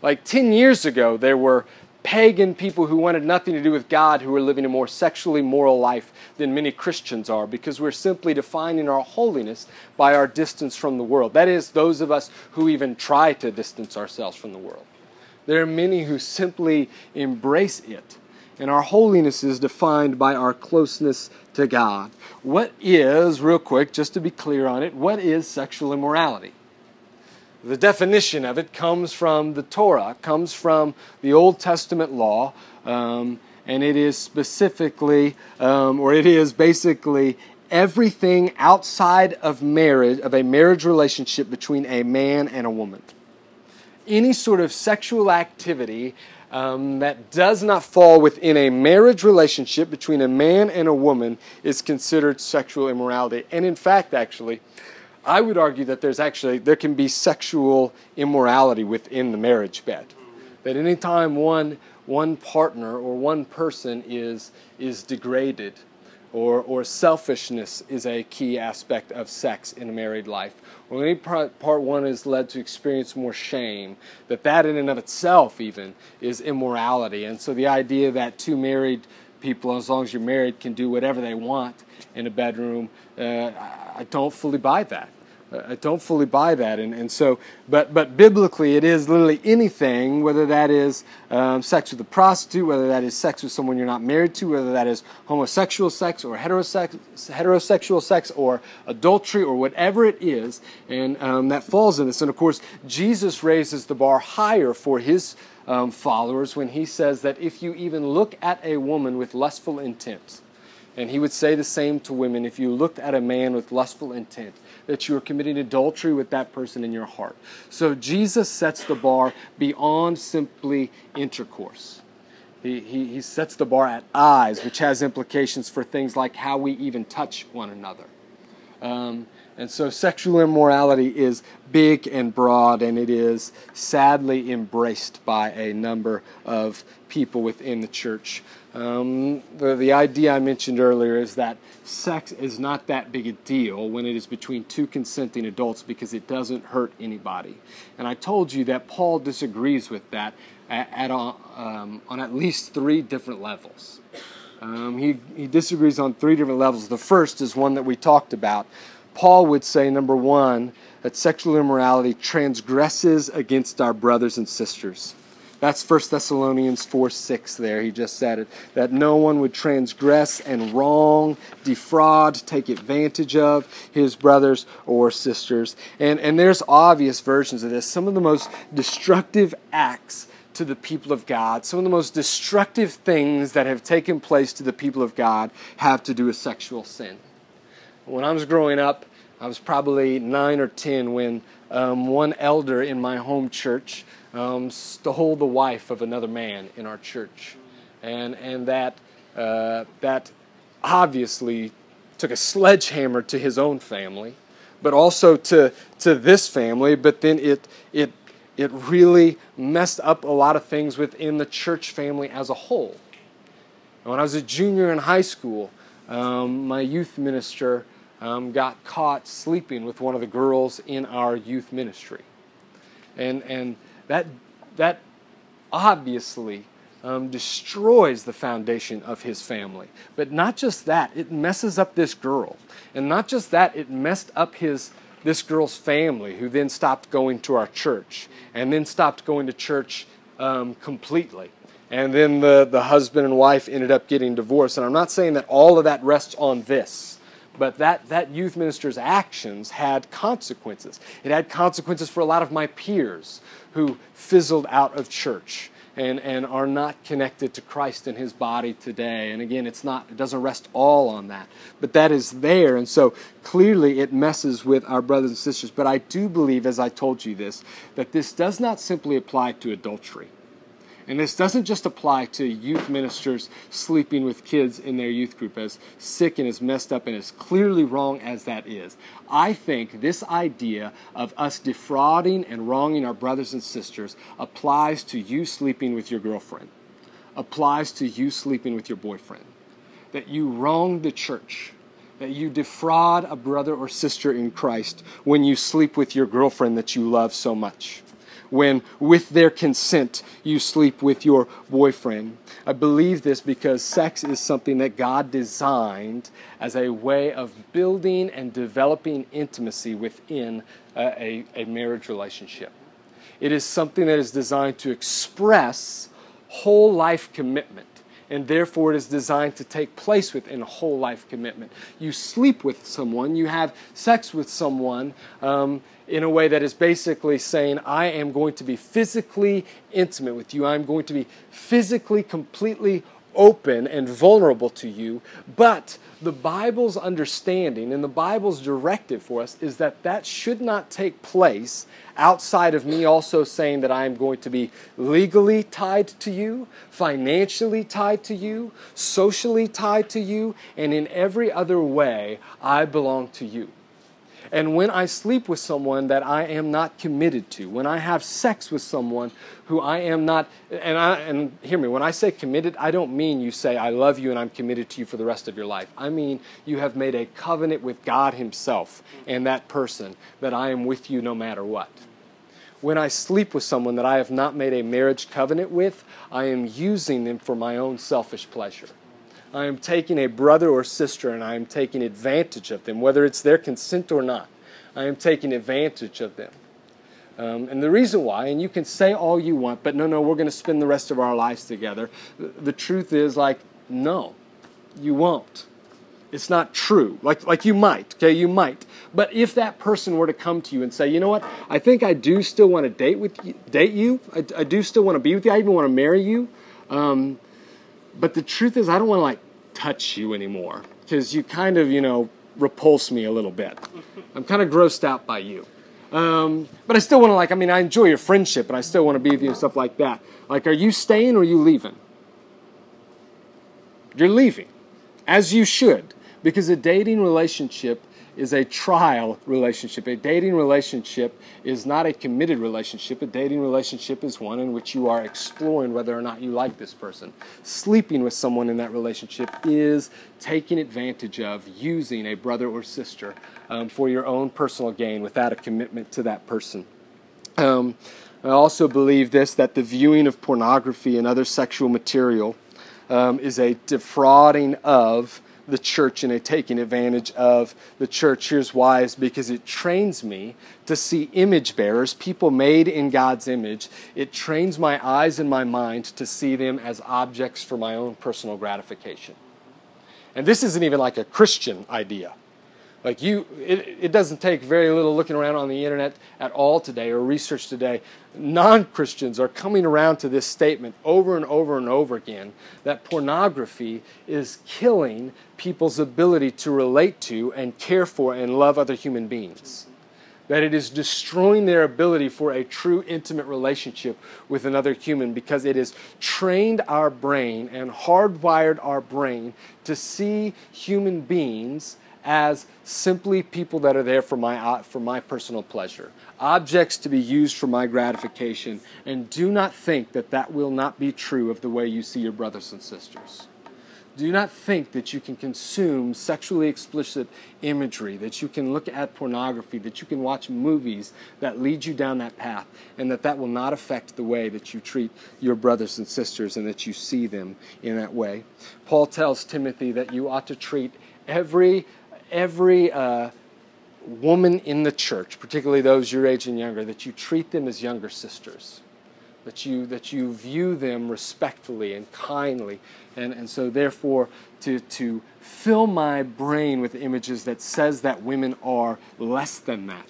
Like 10 years ago, there were pagan people who wanted nothing to do with God who were living a more sexually moral life than many Christians are because we're simply defining our holiness by our distance from the world. That is, those of us who even try to distance ourselves from the world. There are many who simply embrace it. And our holiness is defined by our closeness to God. What is, real quick, just to be clear on it, what is sexual immorality? The definition of it comes from the Torah, comes from the Old Testament law, um, and it is specifically, um, or it is basically everything outside of marriage, of a marriage relationship between a man and a woman. Any sort of sexual activity um, that does not fall within a marriage relationship between a man and a woman is considered sexual immorality. And in fact, actually, I would argue that there's actually there can be sexual immorality within the marriage bed. That anytime one one partner or one person is is degraded or, or selfishness is a key aspect of sex in a married life, or any part, part one is led to experience more shame, that that in and of itself even is immorality. And so the idea that two married people, as long as you're married, can do whatever they want in a bedroom, uh, I don't fully buy that. I don't fully buy that, and, and so, but but biblically, it is literally anything, whether that is um, sex with a prostitute, whether that is sex with someone you're not married to, whether that is homosexual sex or heterosex, heterosexual sex or adultery or whatever it is, and um, that falls in this. And of course, Jesus raises the bar higher for his um, followers when he says that if you even look at a woman with lustful intent, and he would say the same to women if you looked at a man with lustful intent, that you are committing adultery with that person in your heart. So Jesus sets the bar beyond simply intercourse. He, he, he sets the bar at eyes, which has implications for things like how we even touch one another. Um, and so sexual immorality is big and broad, and it is sadly embraced by a number of people within the church. Um, the, the idea I mentioned earlier is that sex is not that big a deal when it is between two consenting adults because it doesn't hurt anybody. And I told you that Paul disagrees with that at, at um, on at least three different levels. Um, he, he disagrees on three different levels. The first is one that we talked about. Paul would say, number one, that sexual immorality transgresses against our brothers and sisters. That's 1 Thessalonians 4 6 there. He just said it. That no one would transgress and wrong, defraud, take advantage of his brothers or sisters. And, and there's obvious versions of this. Some of the most destructive acts to the people of God, some of the most destructive things that have taken place to the people of God have to do with sexual sin. When I was growing up, I was probably nine or ten when um, one elder in my home church um, stole the wife of another man in our church, and and that uh, that obviously took a sledgehammer to his own family, but also to to this family. But then it it it really messed up a lot of things within the church family as a whole. And when I was a junior in high school, um, my youth minister um, got caught sleeping with one of the girls in our youth ministry, and and that that obviously um, destroys the foundation of his family. But not just that, it messes up this girl, and not just that, it messed up his this girl's family, who then stopped going to our church, and then stopped going to church um, completely. And then the, the husband and wife ended up getting divorced. And I'm not saying that all of that rests on this but that, that youth minister's actions had consequences. It had consequences for a lot of my peers who fizzled out of church and, and are not connected to Christ and his body today. And again, it's not, it doesn't rest all on that, but that is there. And so clearly it messes with our brothers and sisters. But I do believe, as I told you this, that this does not simply apply to adultery. And this doesn't just apply to youth ministers sleeping with kids in their youth group, as sick and as messed up and as clearly wrong as that is. I think this idea of us defrauding and wronging our brothers and sisters applies to you sleeping with your girlfriend, applies to you sleeping with your boyfriend. That you wrong the church, that you defraud a brother or sister in Christ when you sleep with your girlfriend that you love so much when, with their consent, you sleep with your boyfriend. I believe this because sex is something that God designed as a way of building and developing intimacy within a, a, a marriage relationship. It is something that is designed to express whole life commitment and therefore it is designed to take place within a whole life commitment. You sleep with someone, you have sex with someone um, in a way that is basically saying, I am going to be physically intimate with you, I'm going to be physically, completely open and vulnerable to you, but the Bible's understanding and the Bible's directive for us is that that should not take place outside of me also saying that I am going to be legally tied to you, financially tied to you, socially tied to you, and in every other way, I belong to you. And when I sleep with someone that I am not committed to, when I have sex with someone who I am not, and, I, and hear me, when I say committed, I don't mean you say, I love you and I'm committed to you for the rest of your life. I mean, you have made a covenant with God Himself and that person that I am with you no matter what. When I sleep with someone that I have not made a marriage covenant with, I am using them for my own selfish pleasure. I am taking a brother or sister and I am taking advantage of them, whether it's their consent or not. I am taking advantage of them. Um, and the reason why, and you can say all you want, but no, no, we're going to spend the rest of our lives together. The, truth is, like, no, you won't. It's not true. Like, like you might, okay, you might. But if that person were to come to you and say, you know what, I think I do still want to date with you, date you. I, I do still want to be with you. I even want to marry you. Um, but the truth is, I don't want to like touch you anymore because you kind of, you know, repulse me a little bit. I'm kind of grossed out by you. Um, but I still want to like, I mean, I enjoy your friendship and I still want to be with you and stuff like that. Like, are you staying or are you leaving? You're leaving, as you should, because a dating relationship is a trial relationship. A dating relationship is not a committed relationship. A dating relationship is one in which you are exploring whether or not you like this person. Sleeping with someone in that relationship is taking advantage of using a brother or sister um, for your own personal gain without a commitment to that person. Um, I also believe this that the viewing of pornography and other sexual material um, is a defrauding of the church and a taking advantage of the church. Here's why is because it trains me to see image bearers, people made in God's image. It trains my eyes and my mind to see them as objects for my own personal gratification. And this isn't even like a Christian idea. Like you, it, it doesn't take very little looking around on the internet at all today or research today. Non Christians are coming around to this statement over and over and over again that pornography is killing people's ability to relate to and care for and love other human beings. That it is destroying their ability for a true intimate relationship with another human because it has trained our brain and hardwired our brain to see human beings as simply people that are there for my, uh, for my personal pleasure, objects to be used for my gratification, and do not think that that will not be true of the way you see your brothers and sisters. Do not think that you can consume sexually explicit imagery, that you can look at pornography, that you can watch movies that lead you down that path, and that that will not affect the way that you treat your brothers and sisters and that you see them in that way. Paul tells Timothy that you ought to treat every every uh, woman in the church, particularly those your age and younger, that you treat them as younger sisters, that you, that you view them respectfully and kindly. And, and so, therefore, to, to fill my brain with images that says that women are less than that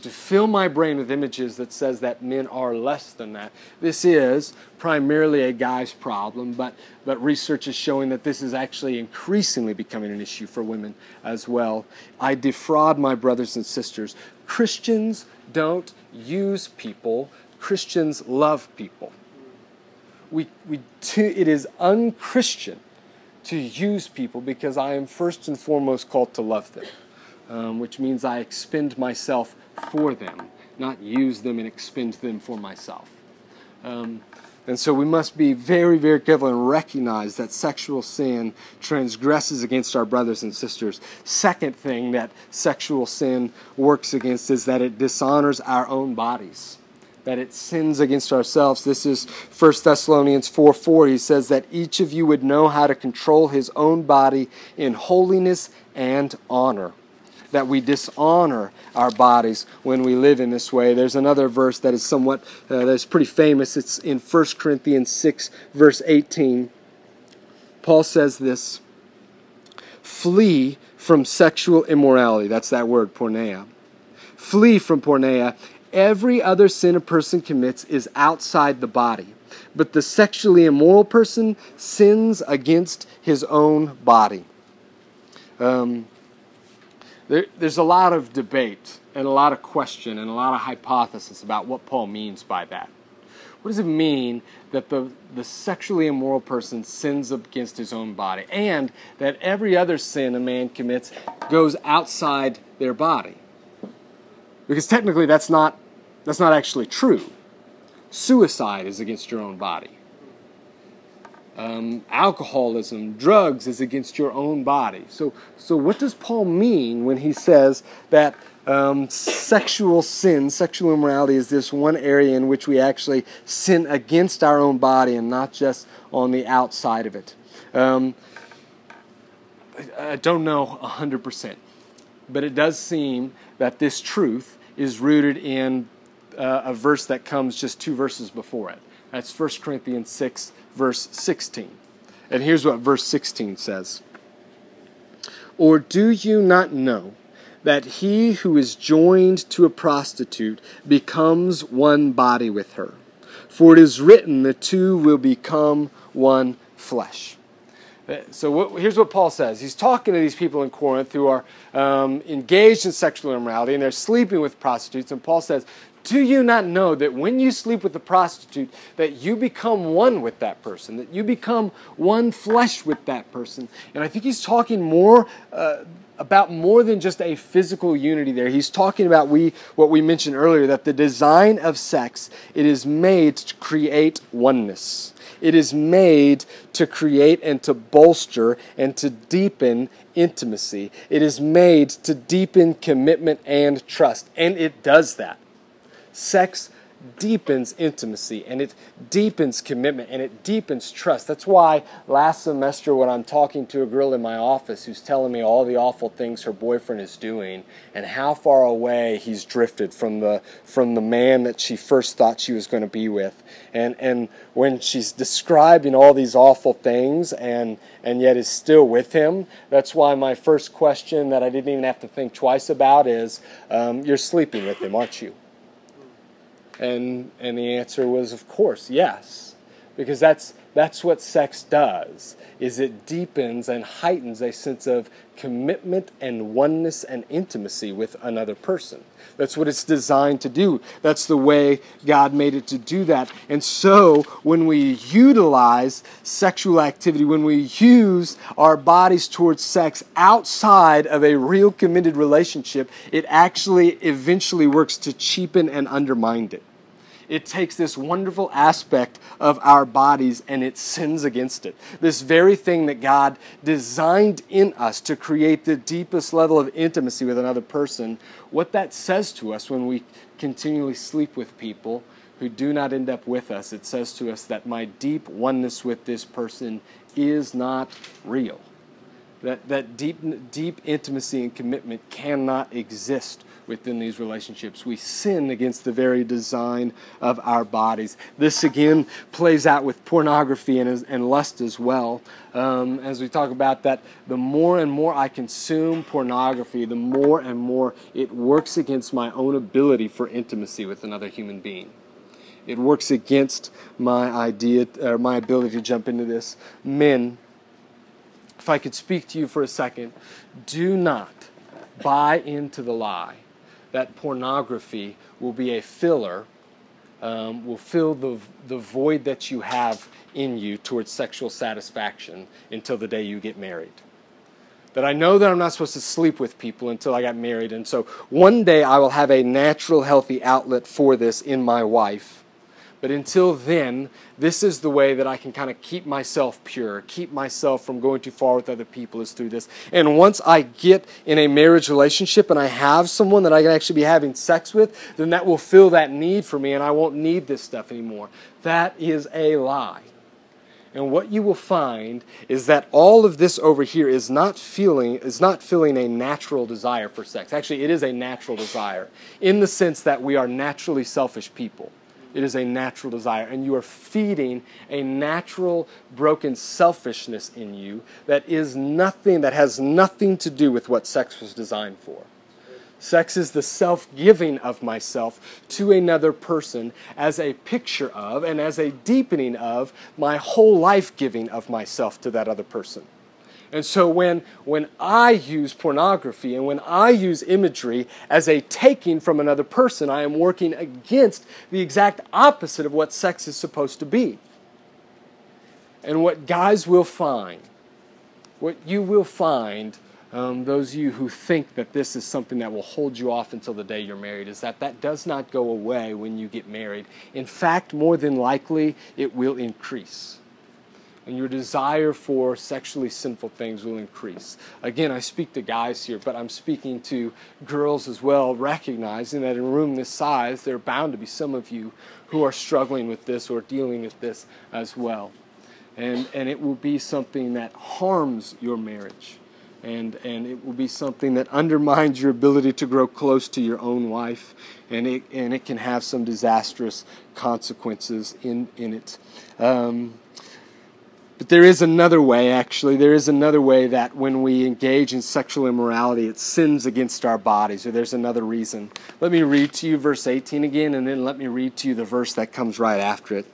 to fill my brain with images that says that men are less than that. This is primarily a guy's problem, but, but research is showing that this is actually increasingly becoming an issue for women as well. I defraud my brothers and sisters. Christians don't use people, Christians love people. We, we it is unchristian to use people because I am first and foremost called to love them, um, which means I expend myself for them, not use them and expend them for myself. Um, and so we must be very, very careful and recognize that sexual sin transgresses against our brothers and sisters. Second thing that sexual sin works against is that it dishonors our own bodies. that it sins against ourselves. This is 1 Thessalonians 4 4. He says that each of you would know how to control his own body in holiness and honor. That we dishonor our bodies when we live in this way. There's another verse that is somewhat, uh, that's pretty famous. It's in 1 Corinthians 6, verse 18. Paul says this Flee from sexual immorality. That's that word, porneia. Flee from porneia. Every other sin a person commits is outside the body, but the sexually immoral person sins against his own body. Um, there, there's a lot of debate and a lot of question and a lot of hypothesis about what Paul means by that. What does it mean that the, the sexually immoral person sins against his own body and that every other sin a man commits goes outside their body? Because technically that's not, that's not actually true. Suicide is against your own body. Um, alcoholism, drugs is against your own body. So, so what does Paul mean when he says that um, sexual sin, sexual immorality, is this one area in which we actually sin against our own body and not just on the outside of it. Um, I don't know 100%, but it does seem that this truth is rooted in uh, a verse that comes just two verses before it. That's 1 Corinthians 6, verse 16. And here's what verse 16 says Or do you not know? that he who is joined to a prostitute becomes one body with her. For it is written, the two will become one flesh. Uh, so what, here's what Paul says. He's talking to these people in Corinth who are um, engaged in sexual immorality and they're sleeping with prostitutes. And Paul says, do you not know that when you sleep with a prostitute, that you become one with that person, that you become one flesh with that person? And I think he's talking more uh, about more than just a physical unity there. He's talking about we what we mentioned earlier that the design of sex it is made to create oneness. It is made to create and to bolster and to deepen intimacy. It is made to deepen commitment and trust. And it does that. Sex deepens intimacy and it deepens commitment and it deepens trust. That's why last semester, when I'm talking to a girl in my office who's telling me all the awful things her boyfriend is doing and how far away he's drifted from the from the man that she first thought she was going to be with, and and when she's describing all these awful things and and yet is still with him, that's why my first question that I didn't even have to think twice about is, um, "You're sleeping with him, aren't you?" And, and the answer was, of course, yes. Because that's, that's what sex does, is it deepens and heightens a sense of commitment and oneness and intimacy with another person. That's what it's designed to do. That's the way God made it to do that. And so, when we utilize sexual activity, when we use our bodies towards sex outside of a real committed relationship, it actually eventually works to cheapen and undermine it it takes this wonderful aspect of our bodies and it sins against it. This very thing that God designed in us to create the deepest level of intimacy with another person, what that says to us when we continually sleep with people who do not end up with us, it says to us that my deep oneness with this person is not real. That, that deep, deep intimacy and commitment cannot exist within these relationships. We sin against the very design of our bodies. This again plays out with pornography and, and lust as well. Um, as we talk about that, the more and more I consume pornography, the more and more it works against my own ability for intimacy with another human being. It works against my idea, or my ability to jump into this. Men, if I could speak to you for a second, do not buy into the lie that pornography will be a filler, um, will fill the, the void that you have in you towards sexual satisfaction until the day you get married. That I know that I'm not supposed to sleep with people until I got married, and so one day I will have a natural, healthy outlet for this in my wife. But until then, this is the way that I can kind of keep myself pure, keep myself from going too far with other people is through this. And once I get in a marriage relationship and I have someone that I can actually be having sex with, then that will fill that need for me and I won't need this stuff anymore. That is a lie. And what you will find is that all of this over here is not feeling is not filling a natural desire for sex. Actually, it is a natural desire in the sense that we are naturally selfish people. It is a natural desire. And you are feeding a natural, broken selfishness in you that is nothing, that has nothing to do with what sex was designed for. Sex is the self giving of myself to another person as a picture of and as a deepening of my whole life giving of myself to that other person. And so when, when I use pornography and when I use imagery as a taking from another person, I am working against the exact opposite of what sex is supposed to be. And what guys will find, what you will find, um, those of you who think that this is something that will hold you off until the day you're married, is that that does not go away when you get married. In fact, more than likely, it will increase and your desire for sexually sinful things will increase. Again, I speak to guys here, but I'm speaking to girls as well, recognizing that in a room this size, there are bound to be some of you who are struggling with this or dealing with this as well. And, and it will be something that harms your marriage. And, and it will be something that undermines your ability to grow close to your own wife, and it, and it can have some disastrous consequences in, in it. Um, but there is another way, actually. There is another way that when we engage in sexual immorality, it sins against our bodies, or there's another reason. Let me read to you verse 18 again, and then let me read to you the verse that comes right after it.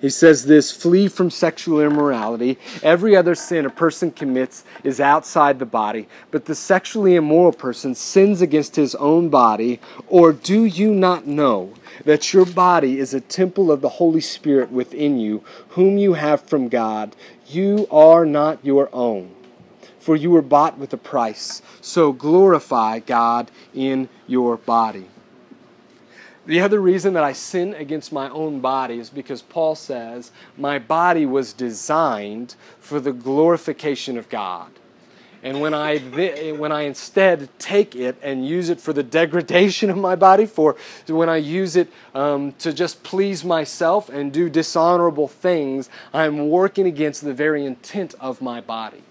He says this flee from sexual immorality. Every other sin a person commits is outside the body, but the sexually immoral person sins against his own body. Or do you not know that your body is a temple of the Holy Spirit within you, whom you have from God? You are not your own, for you were bought with a price. So glorify God in your body. The other reason that I sin against my own body is because Paul says my body was designed for the glorification of God. And when I, when I instead take it and use it for the degradation of my body, for when I use it um, to just please myself and do dishonorable things, I'm working against the very intent of my body.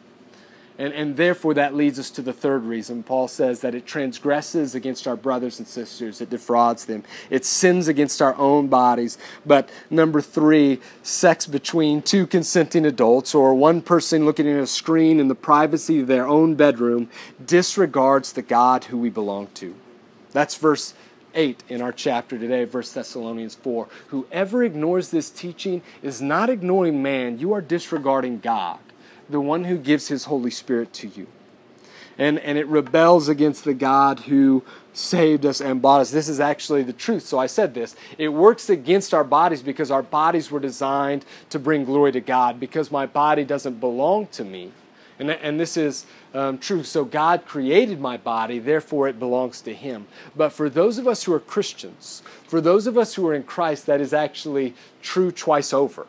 And, and therefore, that leads us to the third reason. Paul says that it transgresses against our brothers and sisters, it defrauds them, it sins against our own bodies. But number three, sex between two consenting adults or one person looking at a screen in the privacy of their own bedroom disregards the God who we belong to. That's verse 8 in our chapter today, first Thessalonians 4. Whoever ignores this teaching is not ignoring man, you are disregarding God the one who gives his Holy Spirit to you. And, and it rebels against the God who saved us and bought us. This is actually the truth. So I said this. It works against our bodies because our bodies were designed to bring glory to God, because my body doesn't belong to me. And, and this is um, true. So God created my body, therefore it belongs to Him. But for those of us who are Christians, for those of us who are in Christ, that is actually true twice over.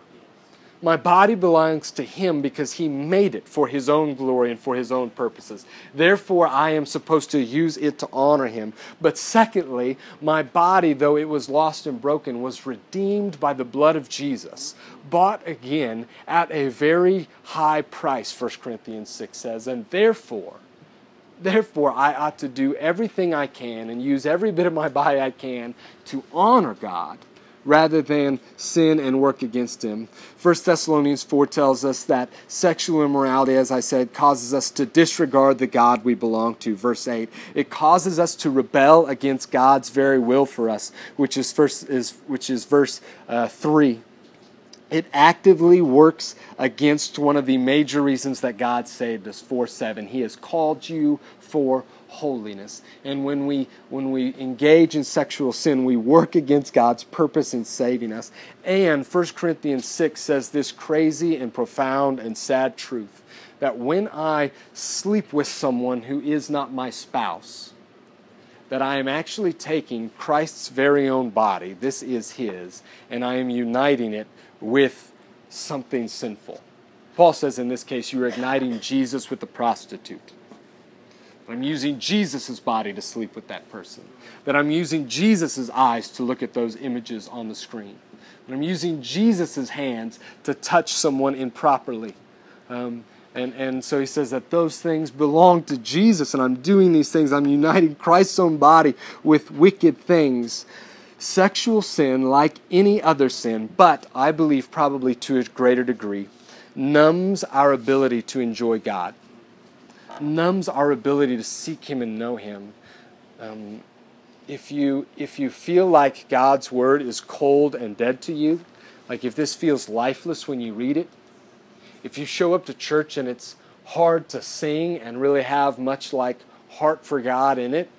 My body belongs to Him because He made it for His own glory and for His own purposes. Therefore, I am supposed to use it to honor Him. But secondly, my body, though it was lost and broken, was redeemed by the blood of Jesus, bought again at a very high price, 1 Corinthians 6 says. And therefore, Therefore, I ought to do everything I can and use every bit of my body I can to honor God rather than sin and work against him. 1 Thessalonians 4 tells us that sexual immorality, as I said, causes us to disregard the God we belong to. Verse 8. It causes us to rebel against God's very will for us, which is, first, is, which is verse uh, 3 it actively works against one of the major reasons that God saved us 4 7. He has called you for holiness. And when we when we engage in sexual sin, we work against God's purpose in saving us. And 1 Corinthians 6 says this crazy and profound and sad truth that when I sleep with someone who is not my spouse, that I am actually taking Christ's very own body, this is his, and I am uniting it with something sinful. Paul says in this case, you're igniting Jesus with the prostitute. I'm using Jesus' body to sleep with that person. That I'm using Jesus' eyes to look at those images on the screen. That I'm using Jesus' hands to touch someone improperly. Um, and, and so he says that those things belong to Jesus, and I'm doing these things. I'm uniting Christ's own body with wicked things. Sexual sin, like any other sin, but I believe probably to a greater degree, numbs our ability to enjoy God, numbs our ability to seek Him and know Him. Um, if you if you feel like God's word is cold and dead to you, like if this feels lifeless when you read it, if you show up to church and it's hard to sing and really have much like heart for God in it,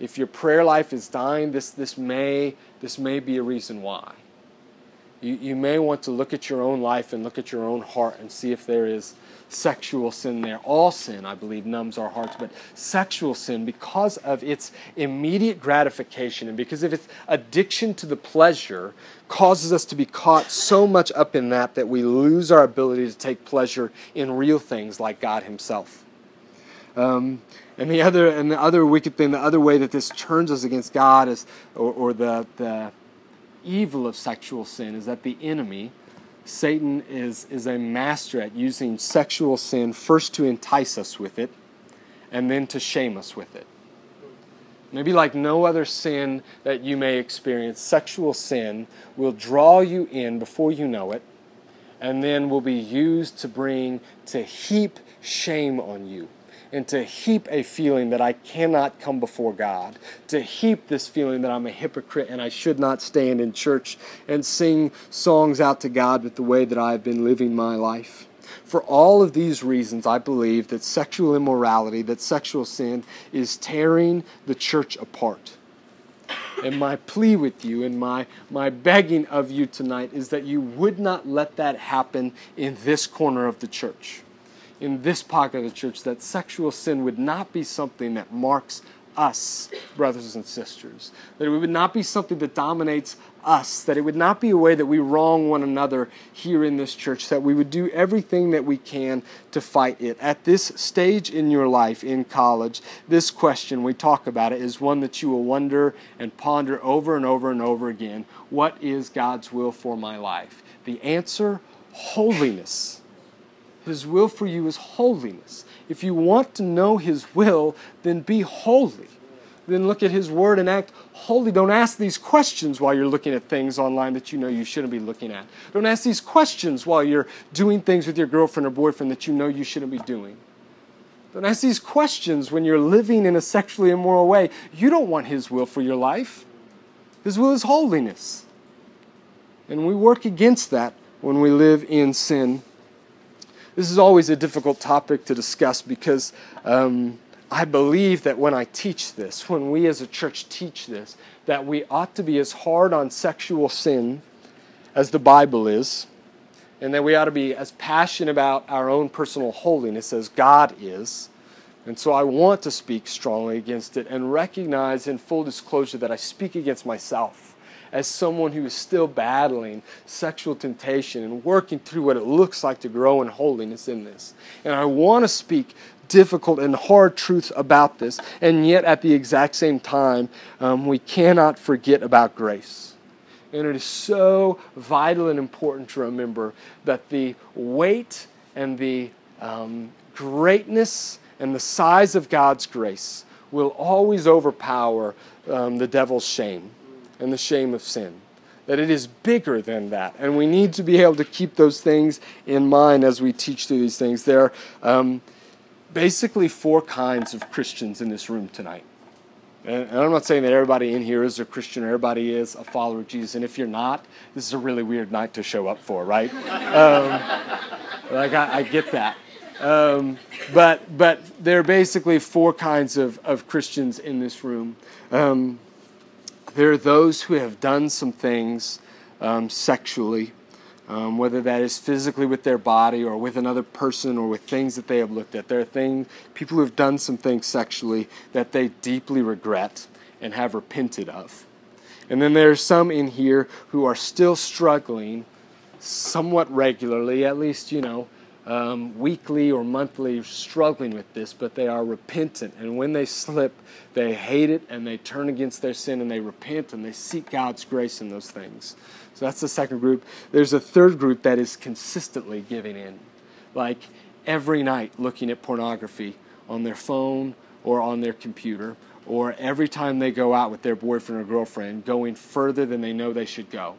if your prayer life is dying, this, this, may, this may be a reason why. You, you may want to look at your own life and look at your own heart and see if there is sexual sin there. All sin, I believe, numbs our hearts, but sexual sin, because of its immediate gratification and because of its addiction to the pleasure, causes us to be caught so much up in that that we lose our ability to take pleasure in real things like God Himself. Um, and the other and the other wicked thing, the other way that this turns us against God is, or, or the the evil of sexual sin is that the enemy Satan is, is a master at using sexual sin first to entice us with it and then to shame us with it. Maybe like no other sin that you may experience, sexual sin will draw you in before you know it and then will be used to bring, to heap shame on you and to heap a feeling that I cannot come before God, to heap this feeling that I'm a hypocrite and I should not stand in church and sing songs out to God with the way that I've been living my life. For all of these reasons, I believe that sexual immorality, that sexual sin, is tearing the church apart. And my plea with you and my, my begging of you tonight is that you would not let that happen in this corner of the church in this pocket of the church that sexual sin would not be something that marks us, brothers and sisters. That it would not be something that dominates us. That it would not be a way that we wrong one another here in this church. That we would do everything that we can to fight it. At this stage in your life, in college, this question, we talk about it, is one that you will wonder and ponder over and over and over again. What is God's will for my life? The answer holiness. His will for you is holiness. If you want to know His will, then be holy. Then look at His Word and act holy. Don't ask these questions while you're looking at things online that you know you shouldn't be looking at. Don't ask these questions while you're doing things with your girlfriend or boyfriend that you know you shouldn't be doing. Don't ask these questions when you're living in a sexually immoral way. You don't want His will for your life. His will is holiness. And we work against that when we live in sin this is always a difficult topic to discuss because um, I believe that when I teach this, when we as a church teach this, that we ought to be as hard on sexual sin as the Bible is, and that we ought to be as passionate about our own personal holiness as God is. And so I want to speak strongly against it and recognize in full disclosure that I speak against myself as someone who is still battling sexual temptation and working through what it looks like to grow in holiness in this. And I want to speak difficult and hard truths about this, and yet at the exact same time, um, we cannot forget about grace. And it is so vital and important to remember that the weight and the um, greatness and the size of God's grace will always overpower um, the devil's shame and the shame of sin. That it is bigger than that. And we need to be able to keep those things in mind as we teach through these things. There are um, basically four kinds of Christians in this room tonight. And I'm not saying that everybody in here is a Christian everybody is a follower of Jesus. And if you're not, this is a really weird night to show up for, right? Um, like I, I, get that. Um, but but there are basically four kinds of, of Christians in this room. Um, there are those who have done some things um, sexually, um, whether that is physically with their body or with another person or with things that they have looked at. There are things, people who have done some things sexually that they deeply regret and have repented of. And then there are some in here who are still struggling somewhat regularly, at least, you know, um, weekly or monthly, struggling with this, but they are repentant. And when they slip, they hate it and they turn against their sin and they repent and they seek God's grace in those things. So that's the second group. There's a third group that is consistently giving in, like every night looking at pornography on their phone or on their computer or every time they go out with their boyfriend or girlfriend, going further than they know they should go.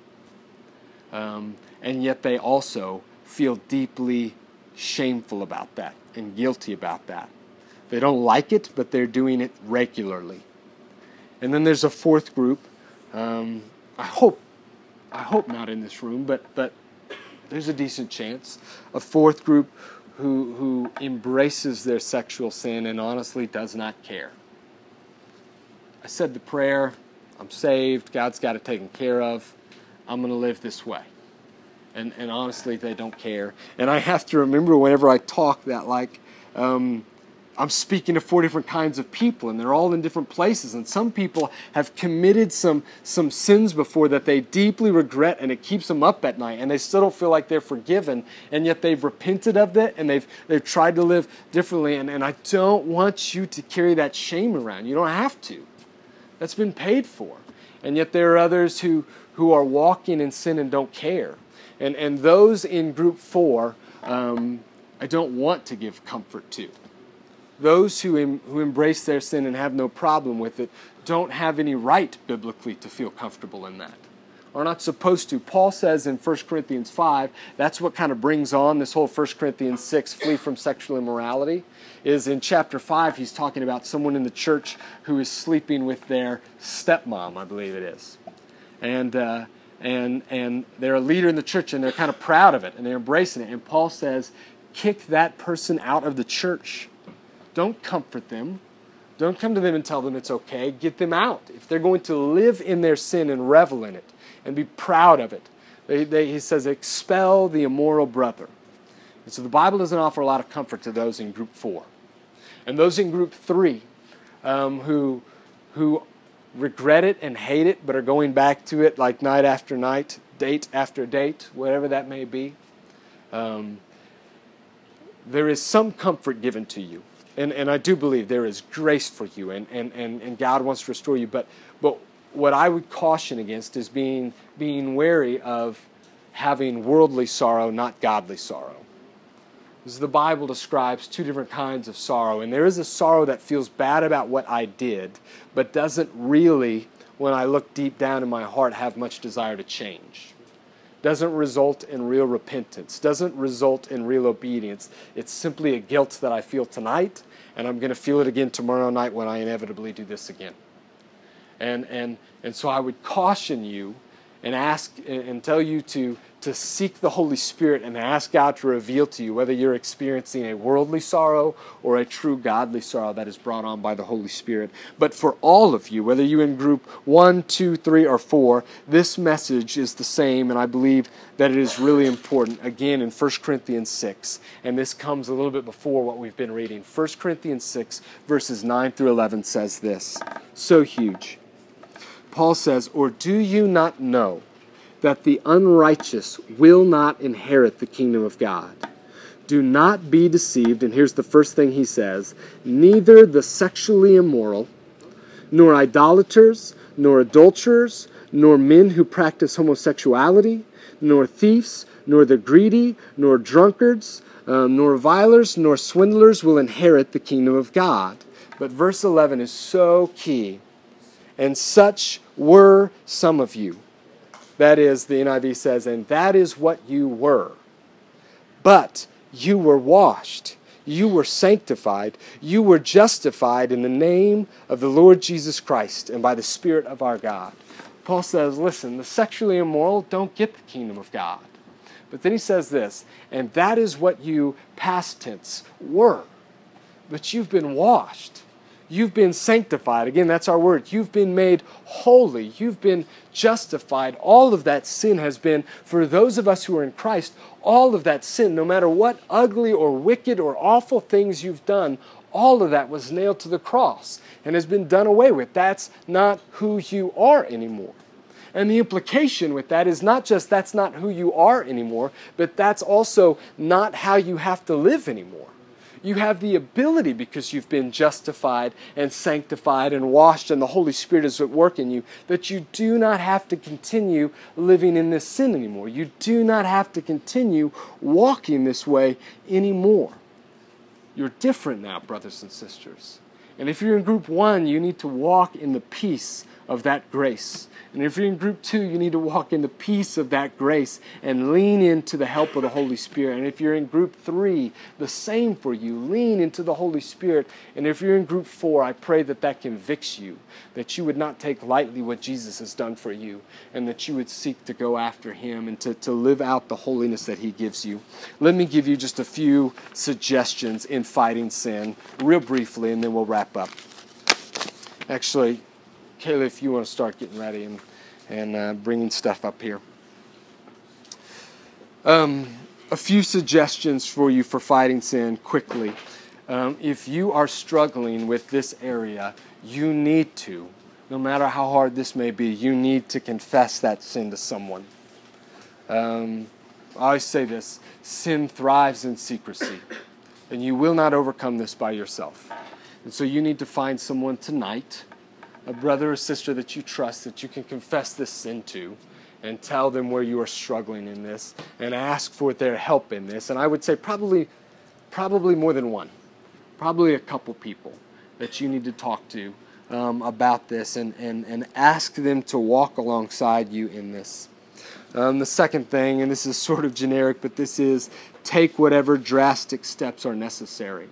Um, and yet they also feel deeply shameful about that and guilty about that. They don't like it, but they're doing it regularly. And then there's a fourth group. Um, I hope, I hope not in this room, but but there's a decent chance. A fourth group who who embraces their sexual sin and honestly does not care. I said the prayer. I'm saved. God's got it taken care of. I'm going to live this way. And, and honestly, they don't care. And I have to remember whenever I talk that, like, um, I'm speaking to four different kinds of people, and they're all in different places. And some people have committed some, some sins before that they deeply regret, and it keeps them up at night, and they still don't feel like they're forgiven, and yet they've repented of it, and they've, they've tried to live differently. And, and I don't want you to carry that shame around. You don't have to. That's been paid for. And yet there are others who, who are walking in sin and don't care. And, and those in group four, um, I don't want to give comfort to. Those who, em, who embrace their sin and have no problem with it don't have any right biblically to feel comfortable in that. Are not supposed to. Paul says in 1 Corinthians 5, that's what kind of brings on this whole 1 Corinthians 6, flee from sexual immorality is in chapter 5, he's talking about someone in the church who is sleeping with their stepmom, I believe it is. And, uh, and, and they're a leader in the church and they're kind of proud of it and they're embracing it. And Paul says, kick that person out of the church. Don't comfort them. Don't come to them and tell them it's okay. Get them out. If they're going to live in their sin and revel in it and be proud of it, they, they, he says, expel the immoral brother. And so the Bible doesn't offer a lot of comfort to those in group four. And those in group three um, who, who regret it and hate it, but are going back to it like night after night, date after date, whatever that may be, um, there is some comfort given to you. And, and I do believe there is grace for you, and, and, and, and God wants to restore you. But, but what I would caution against is being, being wary of having worldly sorrow, not godly sorrow. Because the Bible describes two different kinds of sorrow. And there is a sorrow that feels bad about what I did, but doesn't really, when I look deep down in my heart, have much desire to change. Doesn't result in real repentance, doesn't result in real obedience. It's simply a guilt that I feel tonight, and I'm going to feel it again tomorrow night when I inevitably do this again. And, and, and so I would caution you and ask and tell you to to seek the Holy Spirit and ask God to reveal to you whether you're experiencing a worldly sorrow or a true godly sorrow that is brought on by the Holy Spirit. But for all of you, whether you in group one, two, three, or four, this message is the same, and I believe that it is really important. Again, in 1 Corinthians 6, and this comes a little bit before what we've been reading. 1 Corinthians 6, verses 9 through 11 says this so huge. Paul says, Or do you not know? That the unrighteous will not inherit the kingdom of God. Do not be deceived. And here's the first thing he says neither the sexually immoral, nor idolaters, nor adulterers, nor men who practice homosexuality, nor thieves, nor the greedy, nor drunkards, um, nor revilers, nor swindlers will inherit the kingdom of God. But verse 11 is so key. And such were some of you. That is, the NIV says, and that is what you were. But you were washed, you were sanctified, you were justified in the name of the Lord Jesus Christ and by the Spirit of our God. Paul says, listen, the sexually immoral don't get the kingdom of God. But then he says this, and that is what you, past tense, were. But you've been washed. You've been sanctified. Again, that's our word. You've been made holy. You've been justified. All of that sin has been, for those of us who are in Christ, all of that sin, no matter what ugly or wicked or awful things you've done, all of that was nailed to the cross and has been done away with. That's not who you are anymore. And the implication with that is not just that's not who you are anymore, but that's also not how you have to live anymore. You have the ability because you've been justified and sanctified and washed, and the Holy Spirit is at work in you, that you do not have to continue living in this sin anymore. You do not have to continue walking this way anymore. You're different now, brothers and sisters. And if you're in group one, you need to walk in the peace of that grace. And if you're in group two, you need to walk in the peace of that grace and lean into the help of the Holy Spirit. And if you're in group three, the same for you. Lean into the Holy Spirit. And if you're in group four, I pray that that convicts you, that you would not take lightly what Jesus has done for you, and that you would seek to go after Him and to, to live out the holiness that He gives you. Let me give you just a few suggestions in fighting sin, real briefly, and then we'll wrap up. Actually, Kayla, if you want to start getting ready and, and uh, bringing stuff up here. Um, a few suggestions for you for fighting sin quickly. Um, if you are struggling with this area, you need to, no matter how hard this may be, you need to confess that sin to someone. Um, I always say this sin thrives in secrecy, and you will not overcome this by yourself. And so you need to find someone tonight a brother or sister that you trust that you can confess this sin to and tell them where you are struggling in this and ask for their help in this. And I would say probably probably more than one. Probably a couple people that you need to talk to um, about this and, and, and ask them to walk alongside you in this. Um, the second thing, and this is sort of generic, but this is take whatever drastic steps are necessary.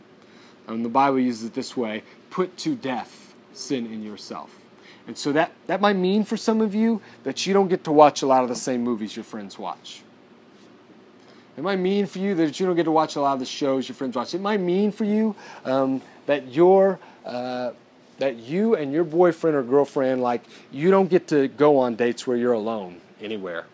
Um, the Bible uses it this way put to death sin in yourself. And so that, that might mean for some of you that you don't get to watch a lot of the same movies your friends watch. It might mean for you that you don't get to watch a lot of the shows your friends watch. It might mean for you um, that your uh, that you and your boyfriend or girlfriend like you don't get to go on dates where you're alone anywhere.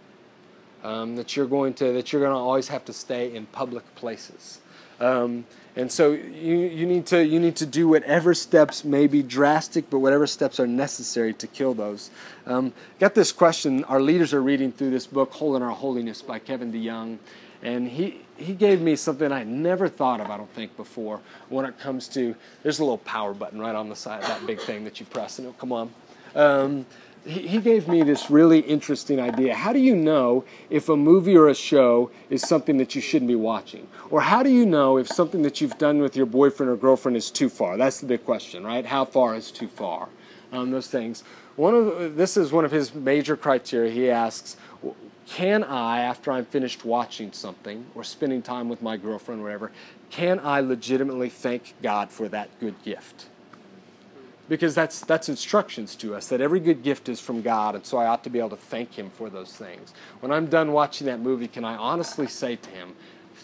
Um, that you're going to that you're going to always have to stay in public places. Um, and so you, you, need to, you need to do whatever steps may be drastic, but whatever steps are necessary to kill those. Um, got this question. Our leaders are reading through this book, Hole in Our Holiness by Kevin DeYoung. And he, he gave me something I never thought of, I don't think, before when it comes to there's a little power button right on the side of that big thing that you press, and it'll come on. Um, he, gave me this really interesting idea. How do you know if a movie or a show is something that you shouldn't be watching? Or how do you know if something that you've done with your boyfriend or girlfriend is too far? That's the big question, right? How far is too far? Um, those things. One of this is one of his major criteria. He asks, can I, after I'm finished watching something or spending time with my girlfriend or whatever, can I legitimately thank God for that good gift? Because that's that's instructions to us that every good gift is from God and so I ought to be able to thank him for those things. When I'm done watching that movie, can I honestly say to him,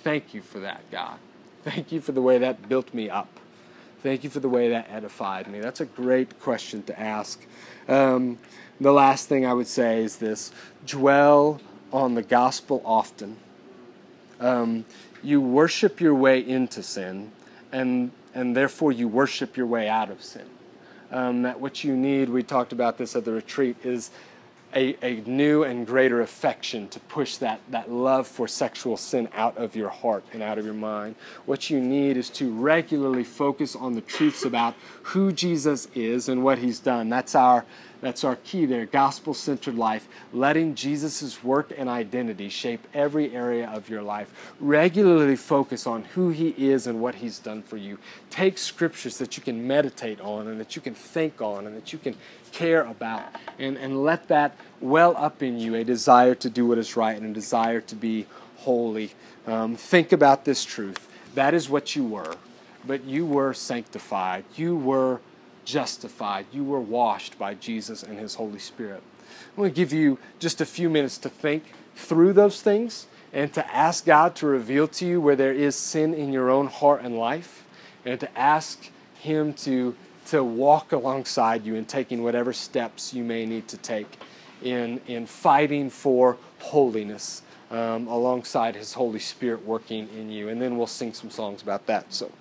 "Thank you for that, God. Thank you for the way that built me up. Thank you for the way that edified me." That's a great question to ask. Um, the last thing I would say is this: dwell on the gospel often. Um, you worship your way into sin, and and therefore you worship your way out of sin um, that what you need, we talked about this at the retreat, is a, a new and greater affection to push that, that love for sexual sin out of your heart and out of your mind. What you need is to regularly focus on the truths about who Jesus is and what he's done. That's our that's our key there gospel centered life, letting Jesus' work and identity shape every area of your life. Regularly focus on who He is and what He's done for you. Take scriptures that you can meditate on and that you can think on and that you can care about, and, and let that well up in you a desire to do what is right and a desire to be holy. Um, think about this truth. That is what you were, but you were sanctified. You were justified. You were washed by Jesus and His Holy Spirit. I'm going to give you just a few minutes to think through those things and to ask God to reveal to you where there is sin in your own heart and life, and to ask Him to, to walk alongside you in taking whatever steps you may need to take in, in fighting for holiness um, alongside His Holy Spirit working in you. And then we'll sing some songs about that. So.